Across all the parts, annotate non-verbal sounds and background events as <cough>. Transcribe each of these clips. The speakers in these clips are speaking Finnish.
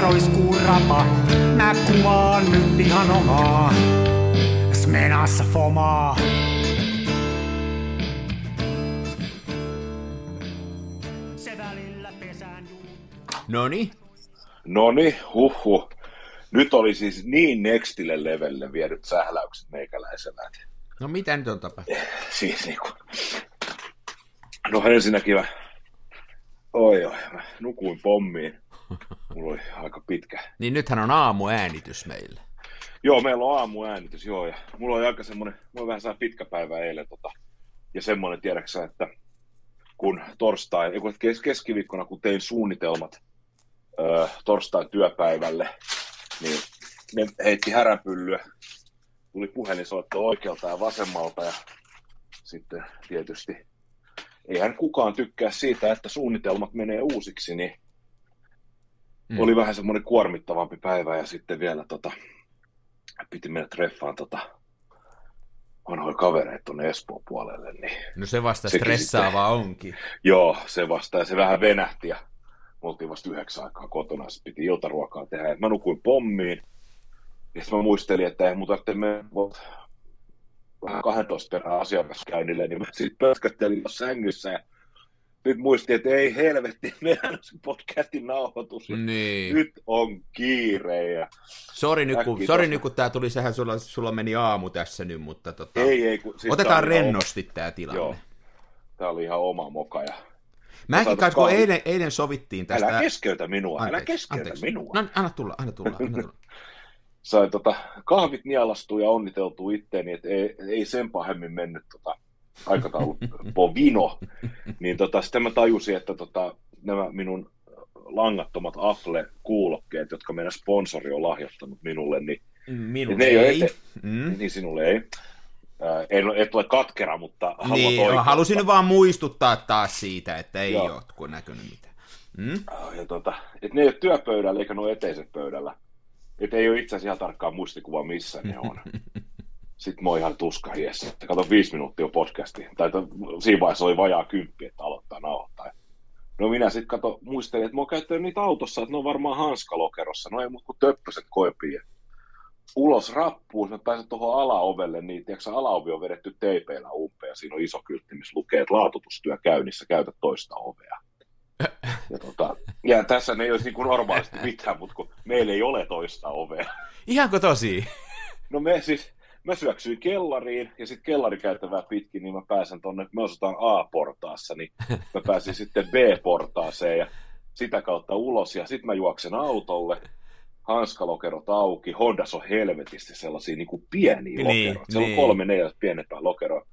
roiskuu rapa. Mä kuvaan nyt ihan omaa. Smenassa fomaa. Se välillä pesään juu. Noni, Noni, huhhuh. Nyt oli siis niin nextille levelle viedyt sähläykset meikäläisellä. että no mitä nyt on tapahtunut? <laughs> Siis niinku... No ensinnäkin mä... Oi oi, mä nukuin pommiin. Mulla oli aika pitkä. Niin nythän on aamuäänitys meillä. Joo, meillä on aamuäänitys, joo. Ja mulla oli aika semmonen, mulla oli vähän saa pitkä päivä eilen tota. Ja semmonen, tiedäksä, että kun torstai, kes- keskiviikkona, kun tein suunnitelmat öö, torstai työpäivälle, niin ne heitti häränpyllyä. Tuli puhelinsoitto oikealta ja vasemmalta ja sitten tietysti eihän kukaan tykkää siitä, että suunnitelmat menee uusiksi, niin Mm. oli vähän semmoinen kuormittavampi päivä ja sitten vielä tota, piti mennä treffaan tota, vanhoja kavereita tuonne Espoon puolelle, niin No se vasta stressaavaa onkin. joo, se vasta ja se vähän venähti ja me oltiin vasta yhdeksän aikaa kotona ja sitten piti iltaruokaa tehdä. Ja mä nukuin pommiin ja sitten mä muistelin, että ei muuta tarvitse mennä vähän 12 perään asiakaskäynnille, niin mä sitten pötköttelin jo sängyssä ja nyt muistin, että ei helvetti, <laughs> meidän on se podcastin nauhoitus. Niin. Nyt on kiire ja Sori nyt, kun, tosta. nyt, kun tää tuli, sehän sulla, sulla meni aamu tässä nyt, mutta tota, ei, ei, kun, siis otetaan tää ihan rennosti tää tilanne. Joo. Tämä oli ihan oma moka ja Mäkin kanssa, kun eilen, eilen sovittiin tästä... älä keskeytä minua, älä Anteeksi, keskeytä anteeksi. minua. No, anna tulla, anna tulla, anna tulla. <laughs> Sain tota, kahvit nielastua ja onniteltua itteeni, että ei, ei sen pahemmin mennyt tota, aikataulu povino. Niin tota, sitten mä tajusin, että tota, nämä minun langattomat Afle-kuulokkeet, jotka meidän sponsori on lahjoittanut minulle, niin, Minulle Ne ei ei. Mm. niin sinulle ei. Ää, en, et ole katkera, mutta Niin, oikeutta. halusin vaan muistuttaa taas siitä, että ei Joo. ole kun näkynyt mitään. Mm? Ja tota, et ne ei ole työpöydällä eikä ne ole eteisen pöydällä. Et ei ole itse asiassa ihan tarkkaa muistikuva, missä ne on. <laughs> Sitten mä oon ihan tuska hiessä. Kato viisi minuuttia jo podcastia. Tai to, siinä vaiheessa oli vajaa kymppi, että aloittaa nauhoittaa. No minä sitten kato, muistelin, että mä oon käyttänyt niitä autossa, että ne on varmaan hanskalokerossa. No ei muuta kuin töppöset koipia. Ulos rappuun, mä pääsen tuohon alaovelle, niin tiedätkö, alaovi on vedetty teipeillä umpeen ja siinä on iso kyltti, missä lukee, että laatutustyö käynnissä, käytä toista ovea. Ja, tota, ja tässä ei olisi niin kuin normaalisti mitään, mutta kun meillä ei ole toista ovea. Ihanko tosi? No me siis, mä syöksyin kellariin ja sitten kellarikäytävää pitkin, niin mä pääsen tonne, me asutaan A-portaassa, niin mä pääsin <laughs> sitten B-portaaseen ja sitä kautta ulos ja sitten mä juoksen autolle, hanskalokerot auki, Hondas on helvetisti sellaisia niin kuin pieniä Niin, lokeroita. Siellä niin. on kolme, neljä pienempää lokeroa.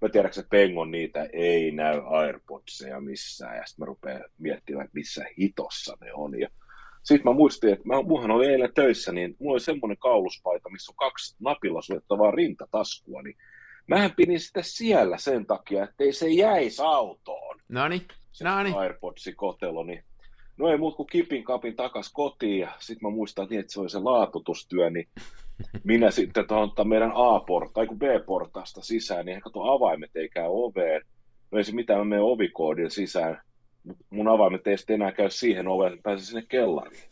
Mä tiedäks, että pengon niitä ei näy Airpodseja missään ja sitten mä rupean miettimään, että missä hitossa ne on. Ja sitten mä muistin, että mä, muhan oli eilen töissä, niin mulla oli semmoinen kauluspaita, missä on kaksi napilla suljettavaa rintataskua, niin mähän pidin sitä siellä sen takia, ettei se jäisi autoon Noni, se noni. AirPodsi kotelo, niin no ei muut kuin kipin kapin takas kotiin ja sitten mä muistan niin, että se oli se laatutustyö, niin <laughs> minä sitten tuohon meidän A-porta, tai kun B-portaasta sisään, niin kato avaimet ei käy oveen. No ei se mitään, mä menen ovikoodin sisään. Mun avaimet ei sitten enää käy siihen oveen, että pääsen sinne kellariin.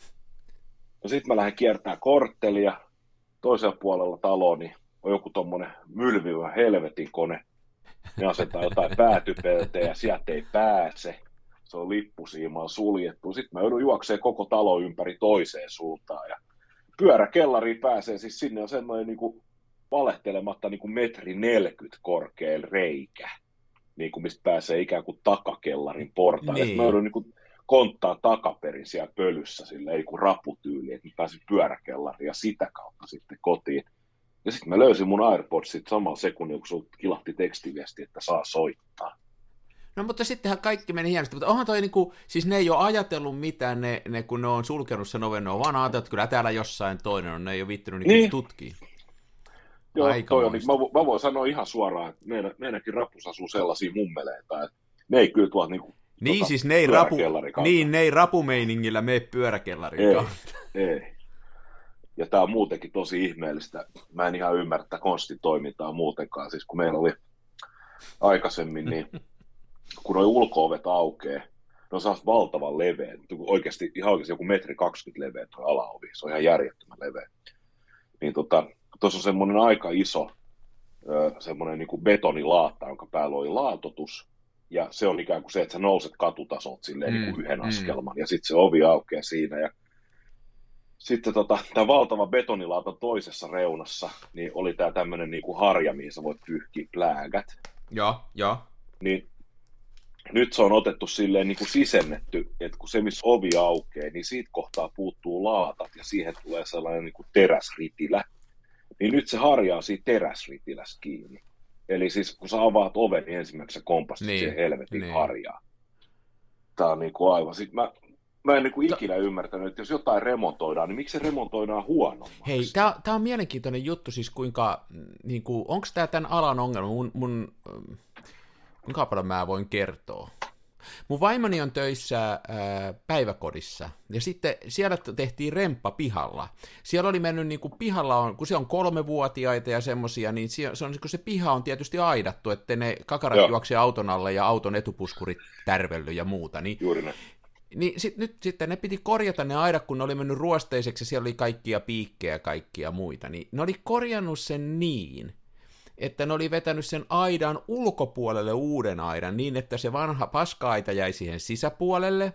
No sitten mä lähden kiertää korttelia. Toisella puolella taloa, niin on joku tommonen mylvivä helvetin kone. Ne asentaa jotain päätypeltejä ja sieltä ei pääse. Se on lippusiimaan suljettu. Sitten mä joudun juokseen koko talo ympäri toiseen suuntaan. Ja pyöräkellariin pääsee, siis sinne on semmoinen niin kuin valehtelematta niin kuin metri 40 korkea reikä, niin kuin mistä pääsee ikään kuin takakellarin portaille. Niin. Mä joudun niin kuin konttaa takaperin siellä pölyssä sille ei kuin raputyyli, että mä pääsin pyöräkellariin ja sitä kautta sitten kotiin. Ja sitten mä löysin mun AirPodsit samalla sekunnilla, kun sulta kilahti tekstiviesti, että saa soittaa. No mutta sittenhän kaikki meni hienosti, mutta onhan toi niinku, siis ne ei ole ajatellut mitään, ne, ne kun ne on sulkenut sen oven, ne on vaan ajatellut, että kyllä täällä jossain toinen on, ne ei ole viittinyt niinku Niin. tutkia. Joo, Aika toi on, moista. mä, mä, voin sanoa ihan suoraan, että meidän, meidänkin rapus asuu sellaisia mummeleita, että ne ei kyllä tuolta niinku, Niin tota, siis ne ei, rapu, niin, ne ei rapumeiningillä mene pyöräkellarin Ei. kautta. Ei. Ja tämä on muutenkin tosi ihmeellistä. Mä en ihan ymmärrä tätä konstitoimintaa muutenkaan. Siis kun meillä oli aikaisemmin, niin <laughs> kun noi ulko-ovet aukeaa, on saas valtavan leveä, oikeasti, ihan oikeasti joku metri 20 leveä tuo alaovi, se on ihan järjettömän leveä. Niin tota, tuossa on semmoinen aika iso semmoinen niin kuin betonilaatta, jonka päällä oli laatotus, ja se on ikään kuin se, että sä nouset katutasot silleen mm, niin kuin yhden mm. askelman, ja sitten se ovi aukeaa siinä, ja sitten tota, tämä valtava betonilaatan toisessa reunassa, niin oli tämä tämmöinen niin kuin harja, mihin sä voit pyyhkiä pläägät. Joo, joo. Niin nyt se on otettu silleen niin kuin sisennetty, että kun se missä ovi aukeaa, niin siitä kohtaa puuttuu laatat ja siihen tulee sellainen niin kuin teräsritilä. Niin nyt se harjaa siitä teräsritilästä kiinni. Eli siis kun sä avaat oven, niin ensimmäiseksi sä kompastit niin, siihen helvetin niin. harjaa. Tämä on niin kuin aivan. Sitten mä, mä en niin kuin ikinä ymmärtänyt, että jos jotain remontoidaan, niin miksi se remontoidaan huonommaksi? Hei, tämä on mielenkiintoinen juttu, siis kuinka, niin kuin, onko tämä tämän alan ongelma? Mun, mun kuinka paljon mä voin kertoa? Mun vaimoni on töissä ää, päiväkodissa, ja sitten siellä tehtiin remppa pihalla. Siellä oli mennyt, niin kuin pihalla on, kun se on kolmevuotiaita ja semmosia, niin se, on, kun se piha on tietysti aidattu, että ne kakarat juoksee auton alle ja auton etupuskurit tärvelly ja muuta. Niin, Juuri näin. Niin sit, nyt sitten ne piti korjata ne aidat, kun ne oli mennyt ruosteiseksi ja siellä oli kaikkia piikkejä ja kaikkia muita. Niin ne oli korjannut sen niin, että ne oli vetänyt sen aidan ulkopuolelle uuden aidan niin, että se vanha paska-aita jäi siihen sisäpuolelle.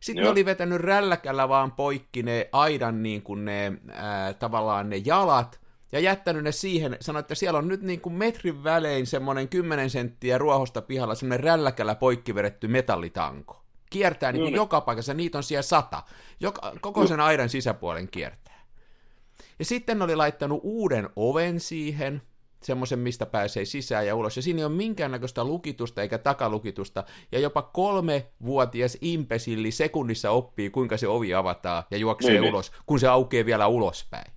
Sitten Joo. ne oli vetänyt rälläkällä vaan poikki ne aidan niin kuin ne ää, tavallaan ne jalat, ja jättänyt ne siihen, sanoi, että siellä on nyt niin kuin metrin välein semmoinen 10 senttiä ruohosta pihalla semmoinen rälläkällä poikki vedetty metallitanko. Kiertää niin kuin joka paikassa, niitä on siellä sata. Joka, koko sen aidan sisäpuolen kiertää. Ja sitten ne oli laittanut uuden oven siihen, semmoisen, mistä pääsee sisään ja ulos. Ja siinä ei ole minkäännäköistä lukitusta eikä takalukitusta. Ja jopa kolme vuotias impesilli sekunnissa oppii, kuinka se ovi avataan ja juoksee niin, niin. ulos, niin. kun se aukeaa vielä ulospäin.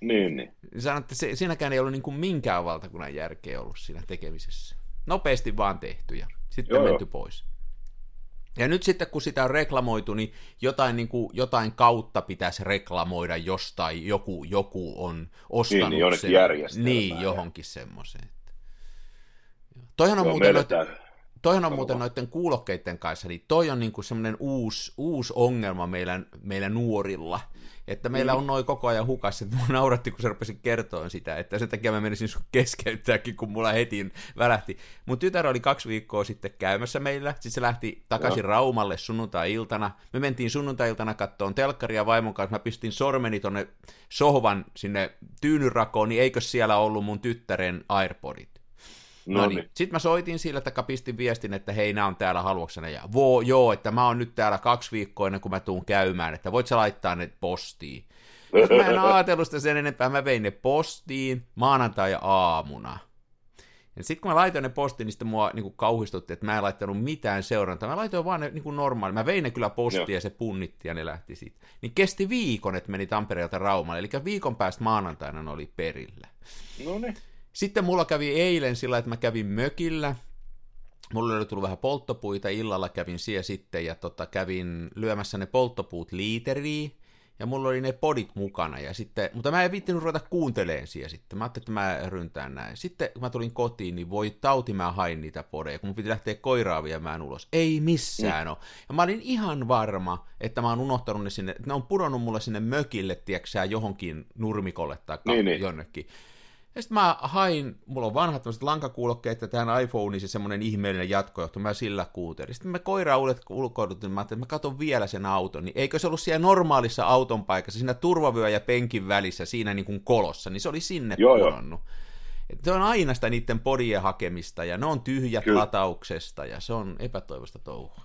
Niin, niin. Sanon, että se, siinäkään ei ollut niin kuin minkään valtakunnan järkeä ollut siinä tekemisessä. Nopeasti vaan tehty ja sitten joo, menty joo. pois. Ja nyt sitten kun sitä on reklamoitu, niin jotain, niin kuin, jotain kautta pitäisi reklamoida jostain, joku, joku on ostanut niin, sen. Niin, johonkin semmoiseen. Toihan on Joo, muuten, noiden, toihan on muuten noiden kuulokkeiden kanssa, niin toi on niin semmoinen uusi, uusi ongelma meillä, meillä nuorilla, että meillä mm. on noin koko ajan hukassa, että mun nauratti, kun se rupesi kertoa sitä, että sen takia mä menisin keskeyttääkin, kun mulla heti välähti. Mun tytär oli kaksi viikkoa sitten käymässä meillä, sitten se lähti takaisin no. Raumalle sunnuntai-iltana. Me mentiin sunnuntai-iltana kattoon telkkaria vaimon kanssa, mä pistin sormeni tonne sohvan sinne tyynyrakoon, niin eikö siellä ollut mun tyttären Airpodit? No, niin. Sitten mä soitin sillä, että pistin viestin, että hei, nämä on täällä haluaksena. Ja voo, joo, että mä oon nyt täällä kaksi viikkoa ennen kuin mä tuun käymään, että voit sä laittaa ne postiin. Sitten mä en ajatellut sitä sen enempää, mä vein ne postiin maanantai-aamuna. Ja sitten kun mä laitoin ne postiin, niin sitten mua niin kauhistutti, että mä en laittanut mitään seurantaa. Mä laitoin vaan ne niin kuin normaali. Mä vein ne kyllä postiin ja se punnitti ja ne lähti siitä. Niin kesti viikon, että meni Tampereelta Raumalle. Eli viikon päästä maanantaina ne oli perillä. No niin. Sitten mulla kävi eilen sillä, että mä kävin mökillä. Mulla oli tullut vähän polttopuita, illalla kävin siellä sitten ja tota, kävin lyömässä ne polttopuut liiteriin. Ja mulla oli ne podit mukana, ja sitten, mutta mä en viittinyt ruveta kuunteleen siellä sitten. Mä ajattelin, että mä ryntään näin. Sitten kun mä tulin kotiin, niin voi tauti mä hain niitä podeja, kun mun piti lähteä koiraa viemään ulos. Ei missään mm. ole. Ja mä olin ihan varma, että mä oon unohtanut ne sinne, että ne on pudonnut mulle sinne mökille, tiedätkö johonkin nurmikolle tai niin, niin. Ja sitten mä hain, mulla on vanhat tämmöiset lankakuulokkeet ja tähän iPhoneen se semmoinen ihmeellinen jatkojohto, mä sillä kuuntelin. Sitten mä koira uudet ulkoilutin, mä että mä katson vielä sen auton, niin eikö se ollut siellä normaalissa auton paikassa, siinä turvavyö ja penkin välissä, siinä niin kuin kolossa, niin se oli sinne joo, pudonnut. Joo. Se on aina sitä niiden podien hakemista ja ne on tyhjät Kyllä. latauksesta ja se on epätoivosta touhua.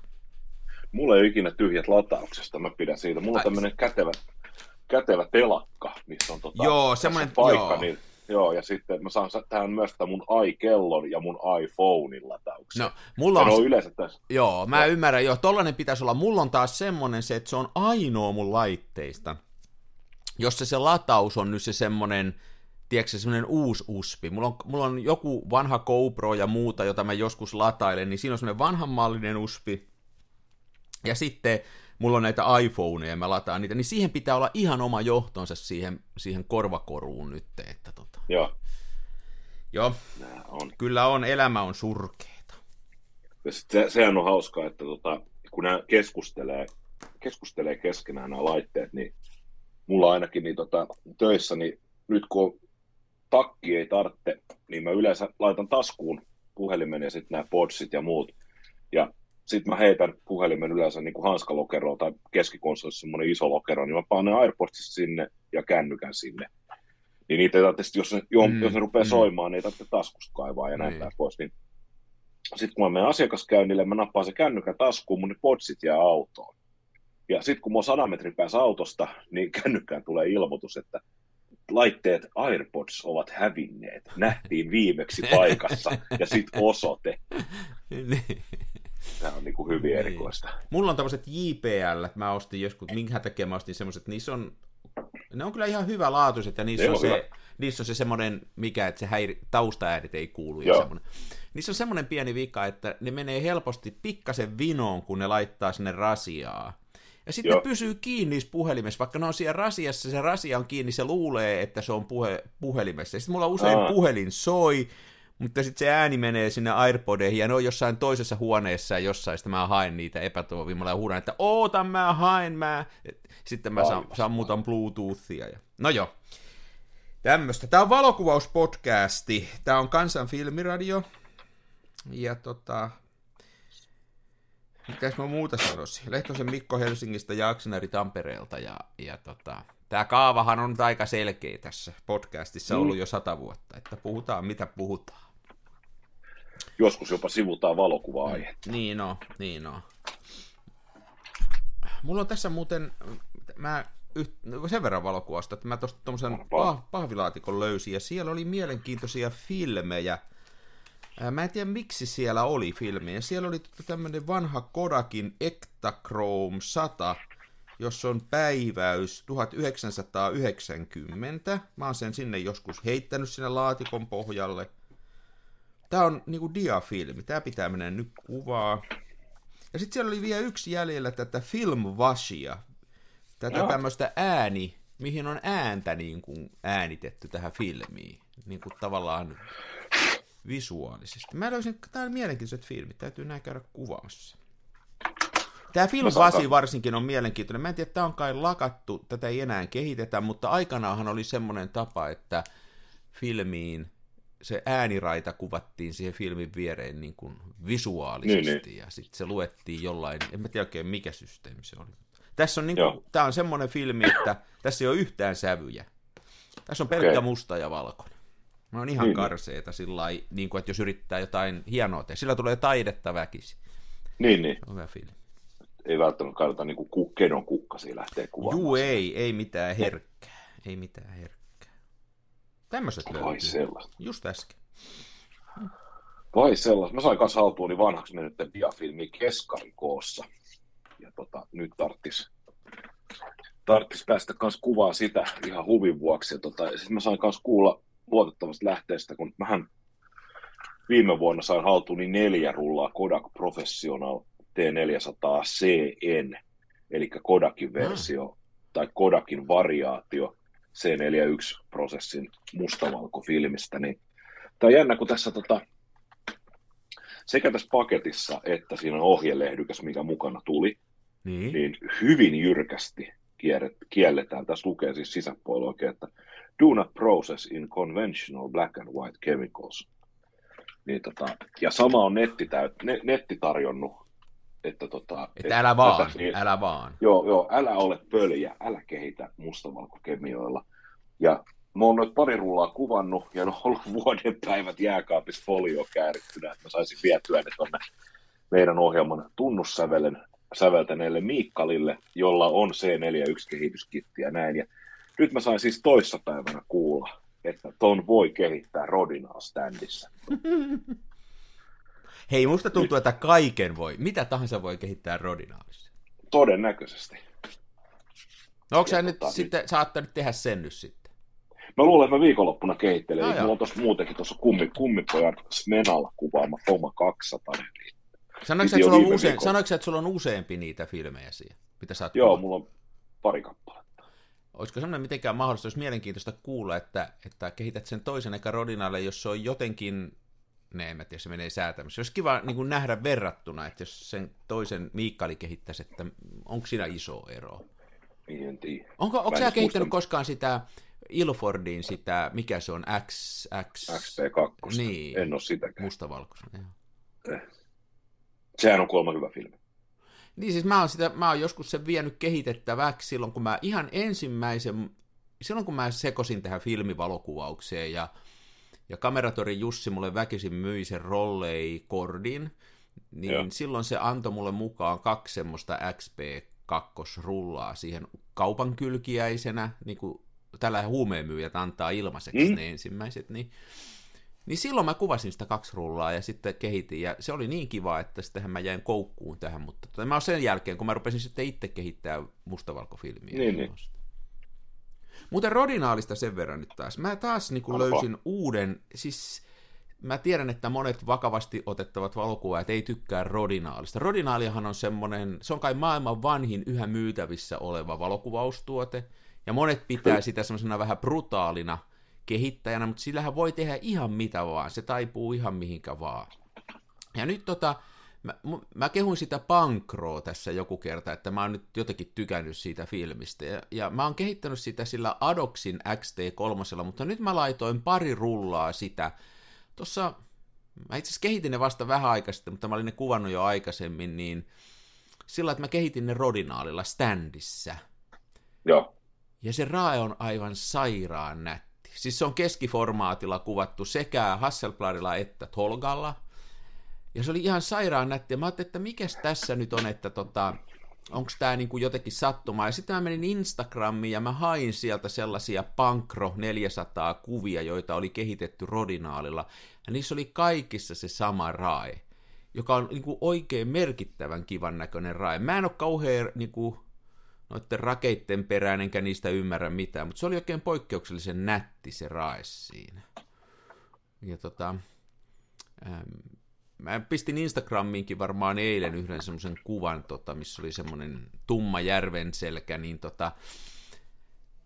Mulla ei ole ikinä tyhjät latauksesta, mä pidän siitä. Mulla on tämmöinen kätevä, kätevä telakka, missä on tota, joo, semmoinen, paikka, joo. niin Joo, ja sitten mä saan tähän myös mun iKellon ja mun iPhonein latauksen. No, mulla on... on yleensä tässä. Joo, mä ja. ymmärrän, joo, tollanen pitäisi olla. Mulla on taas semmonen se, että se on ainoa mun laitteista, jossa se lataus on nyt se semmonen, tiedätkö, semmoinen uusi uspi. Mulla on, mulla on joku vanha GoPro ja muuta, jota mä joskus latailen, niin siinä on semmoinen vanhanmallinen uspi. Ja sitten mulla on näitä iPhoneja ja mä lataan niitä, niin siihen pitää olla ihan oma johtonsa siihen, siihen korvakoruun nyt. Että tota. Joo. Joo, on. kyllä on, elämä on surkeeta. Se, sehän on hauskaa, että tota, kun nämä keskustelee, keskustelee keskenään nämä laitteet, niin mulla ainakin niin tota, töissä, niin nyt kun takki ei tarvitse, niin mä yleensä laitan taskuun puhelimen ja sitten nämä podsit ja muut. Ja sitten mä heitän puhelimen yleensä niin kuin hanskalokeroon tai keskikonsolissa semmoinen iso lokero, niin mä panen AirPodsit sinne ja kännykän sinne. Niin niitä ei tarvitse, jos ne, mm, jos ne rupeaa mm. soimaan, niin ei tarvitse taskusta kaivaa ja näin niin. pois. Niin sitten kun mä menen asiakaskäynnille, mä nappaan se kännykän taskuun, mun podsit jää autoon. Ja sitten kun mä oon 100 metrin päässä autosta, niin <laughs> kännykkään tulee ilmoitus, että laitteet AirPods ovat hävinneet. Nähtiin viimeksi <laughs> paikassa ja sitten osoite. Niin. Tämä on niin kuin hyvin niin. erikoista. Mulla on tämmöiset JPL, että mä ostin joskus, minkä takia mä ostin semmoiset, niissä on, ne on kyllä ihan hyvä laatuiset ja niissä on, on se, niissä on se semmoinen, mikä, että se häiri, taustaäärit ei kuulu. Ja semmoinen. Niissä on semmoinen pieni vika, että ne menee helposti pikkasen vinoon, kun ne laittaa sinne rasiaa. Ja sitten ne pysyy kiinni niissä puhelimessa, vaikka ne on siellä rasiassa, se rasia on kiinni, se luulee, että se on puhe, puhelimessa. Sitten mulla usein Aa. puhelin soi, mutta sitten se ääni menee sinne AirPodeihin, ja ne on jossain toisessa huoneessa, ja jossain, sitten mä haen niitä epätoivimalla ja huudan, että oota mä haen mä. Sitten mä sam- sammutan Bluetoothia. Ja... No joo, tämmöistä. Tämä on valokuvauspodcasti, tämä on Kansan filmiradio, ja tota, Mitäs mä muuta sanoisin? Lehtosen Mikko Helsingistä ja Aksenari Tampereelta. Ja, ja tota, tämä kaavahan on aika selkeä tässä podcastissa ollut mm. jo sata vuotta, että puhutaan mitä puhutaan. Joskus jopa sivutaan valokuva-aihetta. Mm. Niin on, niin on. Mulla on tässä muuten, mä sen verran valokuvasta, että mä tuosta tuommoisen pah- pahvilaatikon löysin, ja siellä oli mielenkiintoisia filmejä, Mä en tiedä miksi siellä oli filmiä. Siellä oli tämmöinen vanha Kodakin Ektachrome 100, jossa on päiväys 1990. Mä oon sen sinne joskus heittänyt sinne laatikon pohjalle. Tää on niinku diafilmi. Tää pitää mennä nyt kuvaa. Ja sitten siellä oli vielä yksi jäljellä tätä filmvashia. Tätä tämmöistä ääni, mihin on ääntä niin kuin äänitetty tähän filmiin. Niin kuin tavallaan visuaalisesti. Mä löysin, tämä on mielenkiintoiset filmit, täytyy näin käydä kuvaamassa. Tämä Film Vasi varsinkin on mielenkiintoinen. Mä en tiedä, tämä on kai lakattu, tätä ei enää kehitetä, mutta aikanaanhan oli semmoinen tapa, että filmiin se ääniraita kuvattiin siihen filmin viereen niin kuin visuaalisesti, niin, niin. ja sitten se luettiin jollain, en mä tiedä oikein mikä systeemi se oli. Tässä on, niin kuin, tämä on semmoinen filmi, että tässä ei ole yhtään sävyjä. Tässä on pelkkä okay. musta ja valkoinen. Ne on ihan niin. karseita sillä niin kuin, että jos yrittää jotain hienoa tehdä, sillä tulee taidetta väkisi. Niin, niin. On hyvä filmi. Ei välttämättä kannata niin kuin kenon kukkasi lähteä kuvaamaan. Juu, ei, ei mitään herkkää. Ei mitään herkkää. Tämmöiset löytyy. Vai sellaista. Just äsken. Vai sellaista. Mä sain kanssa haltuuni vanhaksi mennytten diafilmi Keskarin koossa. Ja tota, nyt tarttis, tarttis päästä kanssa kuvaa sitä ihan huvin vuoksi. Ja tota, sitten mä sain kanssa kuulla luotettavasta lähteestä, kun mähän viime vuonna sain haltuuni neljä rullaa Kodak Professional T400 CN, eli Kodakin versio mm. tai Kodakin variaatio C41-prosessin mustavalkofilmistä, niin tämä on jännä, kun tässä tota, sekä tässä paketissa että siinä on ohjelehdykäs, mikä mukana tuli, niin, niin hyvin jyrkästi kielletään, tässä lukee siis sisäpuolella oikein, että do not process in conventional black and white chemicals. Niin tota, ja sama on netti, ne, netti tarjonnut, että, tota, että, että älä vaan, tätä, niin, älä vaan. Joo, joo, älä ole pöljä, älä kehitä mustavalkokemioilla. Ja mä oon noita pari rullaa kuvannut, ja ne on ollut <laughs> vuoden päivät jääkaapissa folio käärittynä, että mä saisin vietyä ne tuonne meidän ohjelman tunnussävelen säveltäneelle Miikkalille, jolla on C41-kehityskitti ja näin. Ja nyt mä sain siis toissapäivänä kuulla, että ton voi kehittää Rodinaa standissa. <laughs> Hei, musta tuntuu, että kaiken voi, mitä tahansa voi kehittää Rodinaalissa. Todennäköisesti. No onko sä nyt tota, sitten, saattanut tehdä sen nyt sitten? Mä luulen, että mä viikonloppuna kehittelen. No, Mulla on tuossa muutenkin tuossa kummi, kummipojan Smenalla kuvaama Foma 200. Sanoiko, että sulla, on useen, sanoiko, että sulla on useampi niitä filmejä siihen? Mitä sä Joo, mulla on pari kappaletta. Olisiko semmoinen mitenkään mahdollista, jos mielenkiintoista kuulla, että, että kehität sen toisen eka Rodinalle, jos se on jotenkin ne, en mä tiedä, se menee säätämässä. Olisi kiva niin kuin nähdä verrattuna, että jos sen toisen Miikkali kehittäisi, että onko siinä iso ero? En tiedä. Onko, onko sä kehittänyt muista... koskaan sitä Ilfordin sitä, mikä se on, X... X... XP2. Niin. En ole sitäkään. Mustavalkoisen, eh. Sehän on kuulemma hyvä filmi. Niin siis mä oon, sitä, mä oon joskus sen vienyt kehitettäväksi silloin, kun mä ihan ensimmäisen, silloin kun mä sekosin tähän filmivalokuvaukseen ja, ja kameratori Jussi mulle väkisin myi sen rollei-kordin, niin Joo. silloin se antoi mulle mukaan kaksi semmoista XP2-rullaa siihen kaupan kylkiäisenä, niin kuin tällä huumeenmyyjät antaa ilmaiseksi mm. ne ensimmäiset, niin niin silloin mä kuvasin sitä kaksi rullaa ja sitten kehitin, ja se oli niin kiva, että sittenhän mä jäin koukkuun tähän, mutta tota, mä sen jälkeen, kun mä rupesin sitten itse kehittää mustavalkofilmiä. Niin, niin. Muuten Rodinaalista sen verran nyt taas. Mä taas niin kuin löysin uuden, siis mä tiedän, että monet vakavasti otettavat valokuvaajat ei tykkää Rodinaalista. Rodinaalihan on semmoinen, se on kai maailman vanhin yhä myytävissä oleva valokuvaustuote, ja monet pitää sitä semmoisena vähän brutaalina – kehittäjänä, mutta sillähän voi tehdä ihan mitä vaan, se taipuu ihan mihinkä vaan. Ja nyt tota, mä, mä kehun sitä Pankroa tässä joku kerta, että mä oon nyt jotenkin tykännyt siitä filmistä, ja, ja mä oon kehittänyt sitä sillä Adoxin XT3, mutta nyt mä laitoin pari rullaa sitä, tuossa, mä itse asiassa kehitin ne vasta vähän aikaa sitten, mutta mä olin ne kuvannut jo aikaisemmin, niin sillä, että mä kehitin ne Rodinaalilla standissa. Joo. Ja se rae on aivan sairaan nätti Siis se on keskiformaatilla kuvattu sekä Hasselbladilla että Tolgalla. Ja se oli ihan sairaan nätti. Mä ajattelin, että mikä tässä nyt on, että tota, onko tämä niinku jotenkin sattumaa. Ja sitten mä menin Instagramiin ja mä hain sieltä sellaisia Pankro 400 kuvia, joita oli kehitetty Rodinaalilla. Ja niissä oli kaikissa se sama rae, joka on niinku oikein merkittävän kivan näköinen rae. Mä en ole kauhean niinku, noiden rakeitten perään, enkä niistä ymmärrä mitään, mutta se oli oikein poikkeuksellisen nätti se rae siinä. Ja tota, ähm, mä pistin Instagramiinkin varmaan eilen yhden semmoisen kuvan, tota, missä oli semmoinen tumma järven selkä, niin tota,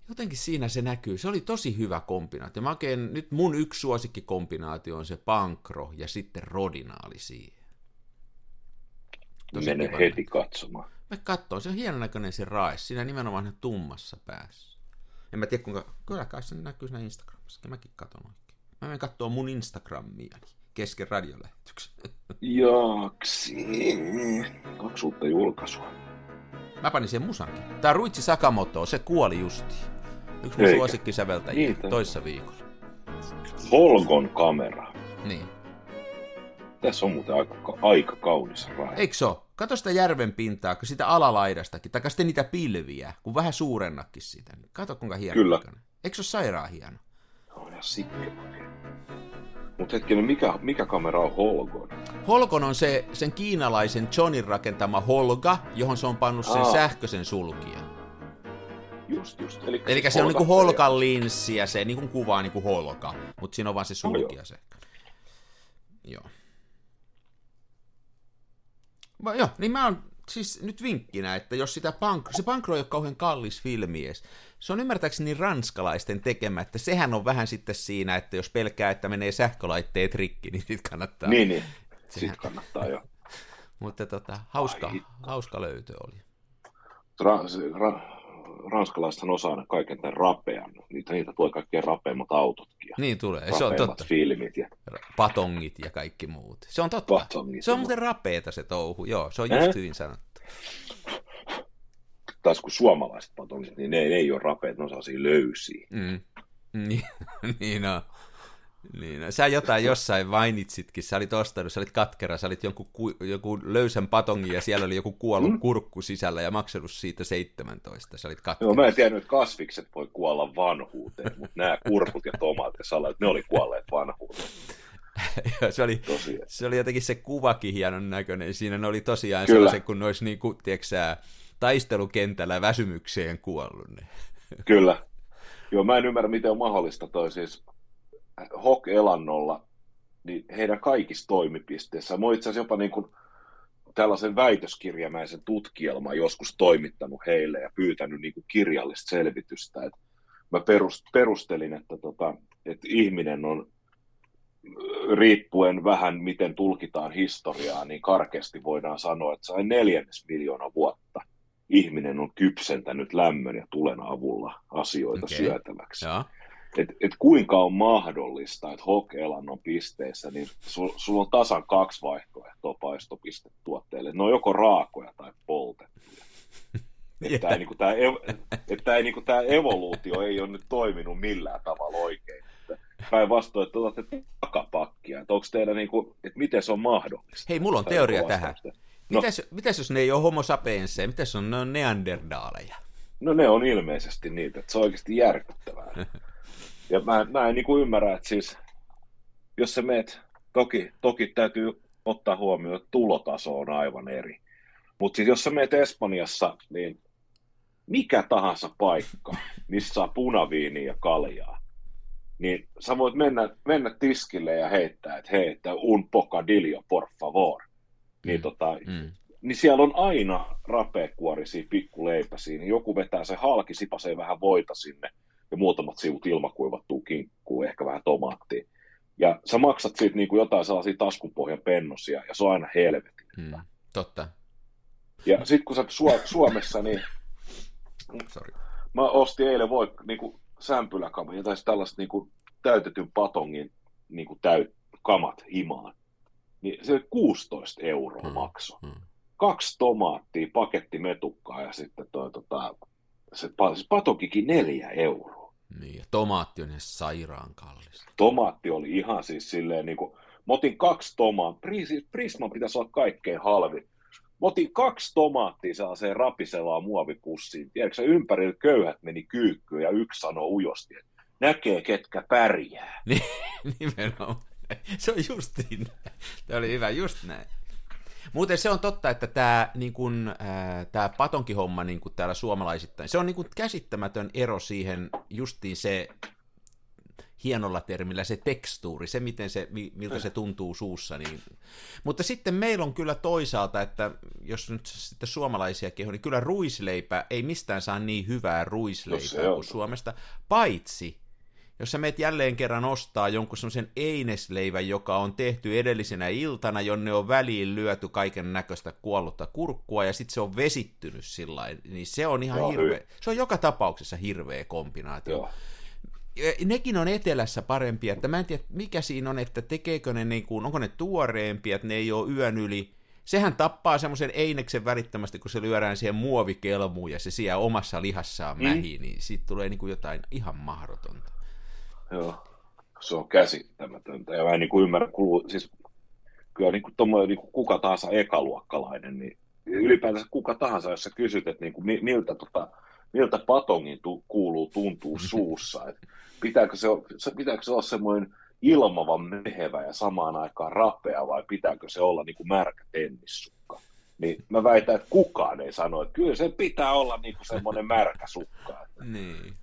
jotenkin siinä se näkyy. Se oli tosi hyvä kombinaatio. Mä oikein, nyt mun yksi suosikkikombinaatio on se pankro ja sitten rodinaali siihen. Tosi Mene heti katsomaan. Mä katsoin, se on hienon näköinen se rae, siinä nimenomaan tummassa päässä. En mä tiedä kuinka, kyllä kai se näkyy siinä Instagramissa, mäkin katon oikein. Mä menen katsoa mun Instagramia kesken radiolähetyksen. Jaksi, kaksi uutta julkaisua. Mä panin sen musankin. Tää Ruitsi Sakamoto, se kuoli justi. Yksi mun suosikkisäveltäjiä niin, toissa viikolla. Holgon kamera. Niin. Tässä on muuten aika, aika kaunis raja. Eikö se ole? Kato sitä järven pintaa, kun sitä alalaidastakin, tai sitten niitä pilviä, kun vähän suurennakin sitä. Niin kato kuinka hieno. Kyllä. Eikö se ole sairaan hieno? On ihan sikkeä. Mutta hetkinen, mikä, mikä kamera on Holgon? Holgon on se, sen kiinalaisen Johnin rakentama Holga, johon se on pannut sen Aa. sähköisen sulkijan. Just, just. Eli, Eli se, on niinku Holkan linssi ja se niinku kuvaa niinku Holga, mutta siinä on vaan se sulkija oh, se. Joo. Va, joo, niin mä oon siis nyt vinkkinä, että jos sitä pankro, se pankro ei ole kauhean kallis filmi edes. Se on ymmärtääkseni ranskalaisten tekemä, että sehän on vähän sitten siinä, että jos pelkää, että menee sähkölaitteet rikki, niin sit kannattaa. Niin, niin. Sitten kannattaa jo. Mutta tota, hauska, hauska löytö oli. Ra- ra- ranskalaisethan osaa kaiken tämän rapean. Niitä, niitä tulee kaikkein rapeimmat autotkin. Niin tulee, se on totta. filmit. Ja... Patongit ja kaikki muut. Se on totta. Patongit se on muuten rapeeta se touhu, joo, se on just äh? hyvin sanottu. Taas kun suomalaiset patongit, niin ne, ne ei ole rapeet, ne on sellaisia löysiä. Mm. <laughs> Niin, on. Niin, no, sä jotain jossain mainitsitkin, sä olit ostanut, sä olit katkera, sä olit jonkun, joku löysän patongin ja siellä oli joku kuollut mm. kurkku sisällä ja maksanut siitä 17, sä olit katkera. Joo, mä en tiennyt, että kasvikset voi kuolla vanhuuteen, mutta nämä kurkut ja tomaatit ja salat, ne oli kuolleet vanhuuteen. <laughs> se, oli, se oli jotenkin se kuvakin hienon näköinen, siinä ne oli tosiaan Kyllä. sellaisen, kun ne olisi niin kuin, tiedätkö, taistelukentällä väsymykseen kuollut. Ne. <laughs> Kyllä. Joo, mä en ymmärrä, miten on mahdollista toi siis Hok-elannolla, niin heidän kaikissa toimipisteissä, mä itse jopa niin kuin tällaisen väitöskirjamäisen tutkielman joskus toimittanut heille ja pyytänyt niin kuin kirjallista selvitystä. Et mä perustelin, että, tota, että ihminen on riippuen vähän miten tulkitaan historiaa, niin karkeasti voidaan sanoa, että sain neljännes miljoona vuotta ihminen on kypsentänyt lämmön ja tulen avulla asioita okay. syötäväksi. Ja. Et, et kuinka on mahdollista, että Hok-elannon pisteissä, niin sulla sul on tasan kaksi vaihtoehtoa paistopistetuotteille. Ne on joko raakoja tai poltettuja. <laughs> Että yeah. niinku tämä, että niinku tämä evoluutio ei ole nyt toiminut millään tavalla oikein. Päinvastoin, että otatte takapakkia. Että onko teillä, niinku, että miten se on mahdollista? Hei, mulla on teoria tähän. No. Mitäs, mitäs jos ne ei ole homo sapienseja? Mitäs on, ne on neanderdaaleja? No ne on ilmeisesti niitä, että se on oikeasti järkyttävää. <laughs> ja mä, mä en niin ymmärrä, että siis jos sä meet, toki, toki täytyy ottaa huomioon, että tulotaso on aivan eri. Mutta siis jos sä meet Espanjassa, niin mikä tahansa paikka, missä saa punaviiniä ja kaljaa, niin sä voit mennä, mennä tiskille ja heittää, että hei, että un pocadillo, por favor. Niin, mm. tota, mm. niin siellä on aina rapeakuorisia pikkuleipäsiä, niin joku vetää se halki, sipasee vähän voita sinne ja muutamat sivut ilmakuivattuu kinkkuun, ehkä vähän tomaattia. Ja sä maksat siitä niin kuin jotain sellaisia taskupohjan pennosia, ja se on aina helvetin. Mm. Totta. Ja sitten kun sä Su- Suomessa, niin <laughs> Sorry. mä ostin eilen voi niin kuin sämpyläkamaa, tai tällaista niin kuin täytetyn patongin niin kuin täyt, kamat himaan niin se 16 euroa hmm. maksoi. Hmm. Kaksi tomaattia, paketti metukkaa ja sitten toi, tota, se, patokikin neljä euroa. Niin, ja tomaatti on sairaan kallis. Tomaatti oli ihan siis silleen, niin kuin, mä otin kaksi tomaattia, Prisman pitäisi olla kaikkein halvi. Mä otin kaksi tomaattia sellaiseen rapisevaan muovipussiin. Tiedätkö, ympärillä köyhät meni kyykkyyn ja yksi sanoi ujosti, että näkee ketkä pärjää. <laughs> Niin, nimenomaan. <laughs> se on justiin Tämä oli hyvä, just näin. Muuten se on totta, että tämä, niin kun, äh, tämä patonkihomma niin kun täällä suomalaisittain, se on niin kun käsittämätön ero siihen justiin se hienolla termillä se tekstuuri, se miten se, miltä se tuntuu suussa. Niin. Mutta sitten meillä on kyllä toisaalta, että jos nyt sitten suomalaisia keho, niin kyllä ruisleipä ei mistään saa niin hyvää ruisleipää no kuin Suomesta, paitsi jos sä meet jälleen kerran ostaa jonkun semmoisen einesleivän, joka on tehty edellisenä iltana, jonne on väliin lyöty kaiken näköistä kuollutta kurkkua, ja sitten se on vesittynyt sillä niin se on ihan Joo, hirveä. Se on joka tapauksessa hirveä kombinaatio. Joo. Nekin on etelässä parempia, että mä en tiedä mikä siinä on, että tekeekö ne, niin kuin, onko ne tuoreempia, että ne ei ole yön yli. Sehän tappaa semmoisen eineksen välittömästi, kun se lyödään siihen muovikelmuun ja se siellä omassa lihassaan mm. mähi, niin siitä tulee niin kuin jotain ihan mahdotonta. Joo, se on käsittämätöntä. Ja mä en niin kuin ymmärrä, kulu, siis kyllä niin kuin, niin kuin kuka tahansa ekaluokkalainen, niin ylipäätänsä kuka tahansa, jos sä kysyt, että niin kuin, miltä, tota, miltä patongin tu, kuuluu tuntuu suussa, että pitääkö se, pitääkö se olla semmoinen ilmavan mehevä ja samaan aikaan rapea vai pitääkö se olla niin kuin märkä tennissukka? Niin mä väitän, että kukaan ei sano, että kyllä se pitää olla niin kuin semmoinen märkä sukka. Niin.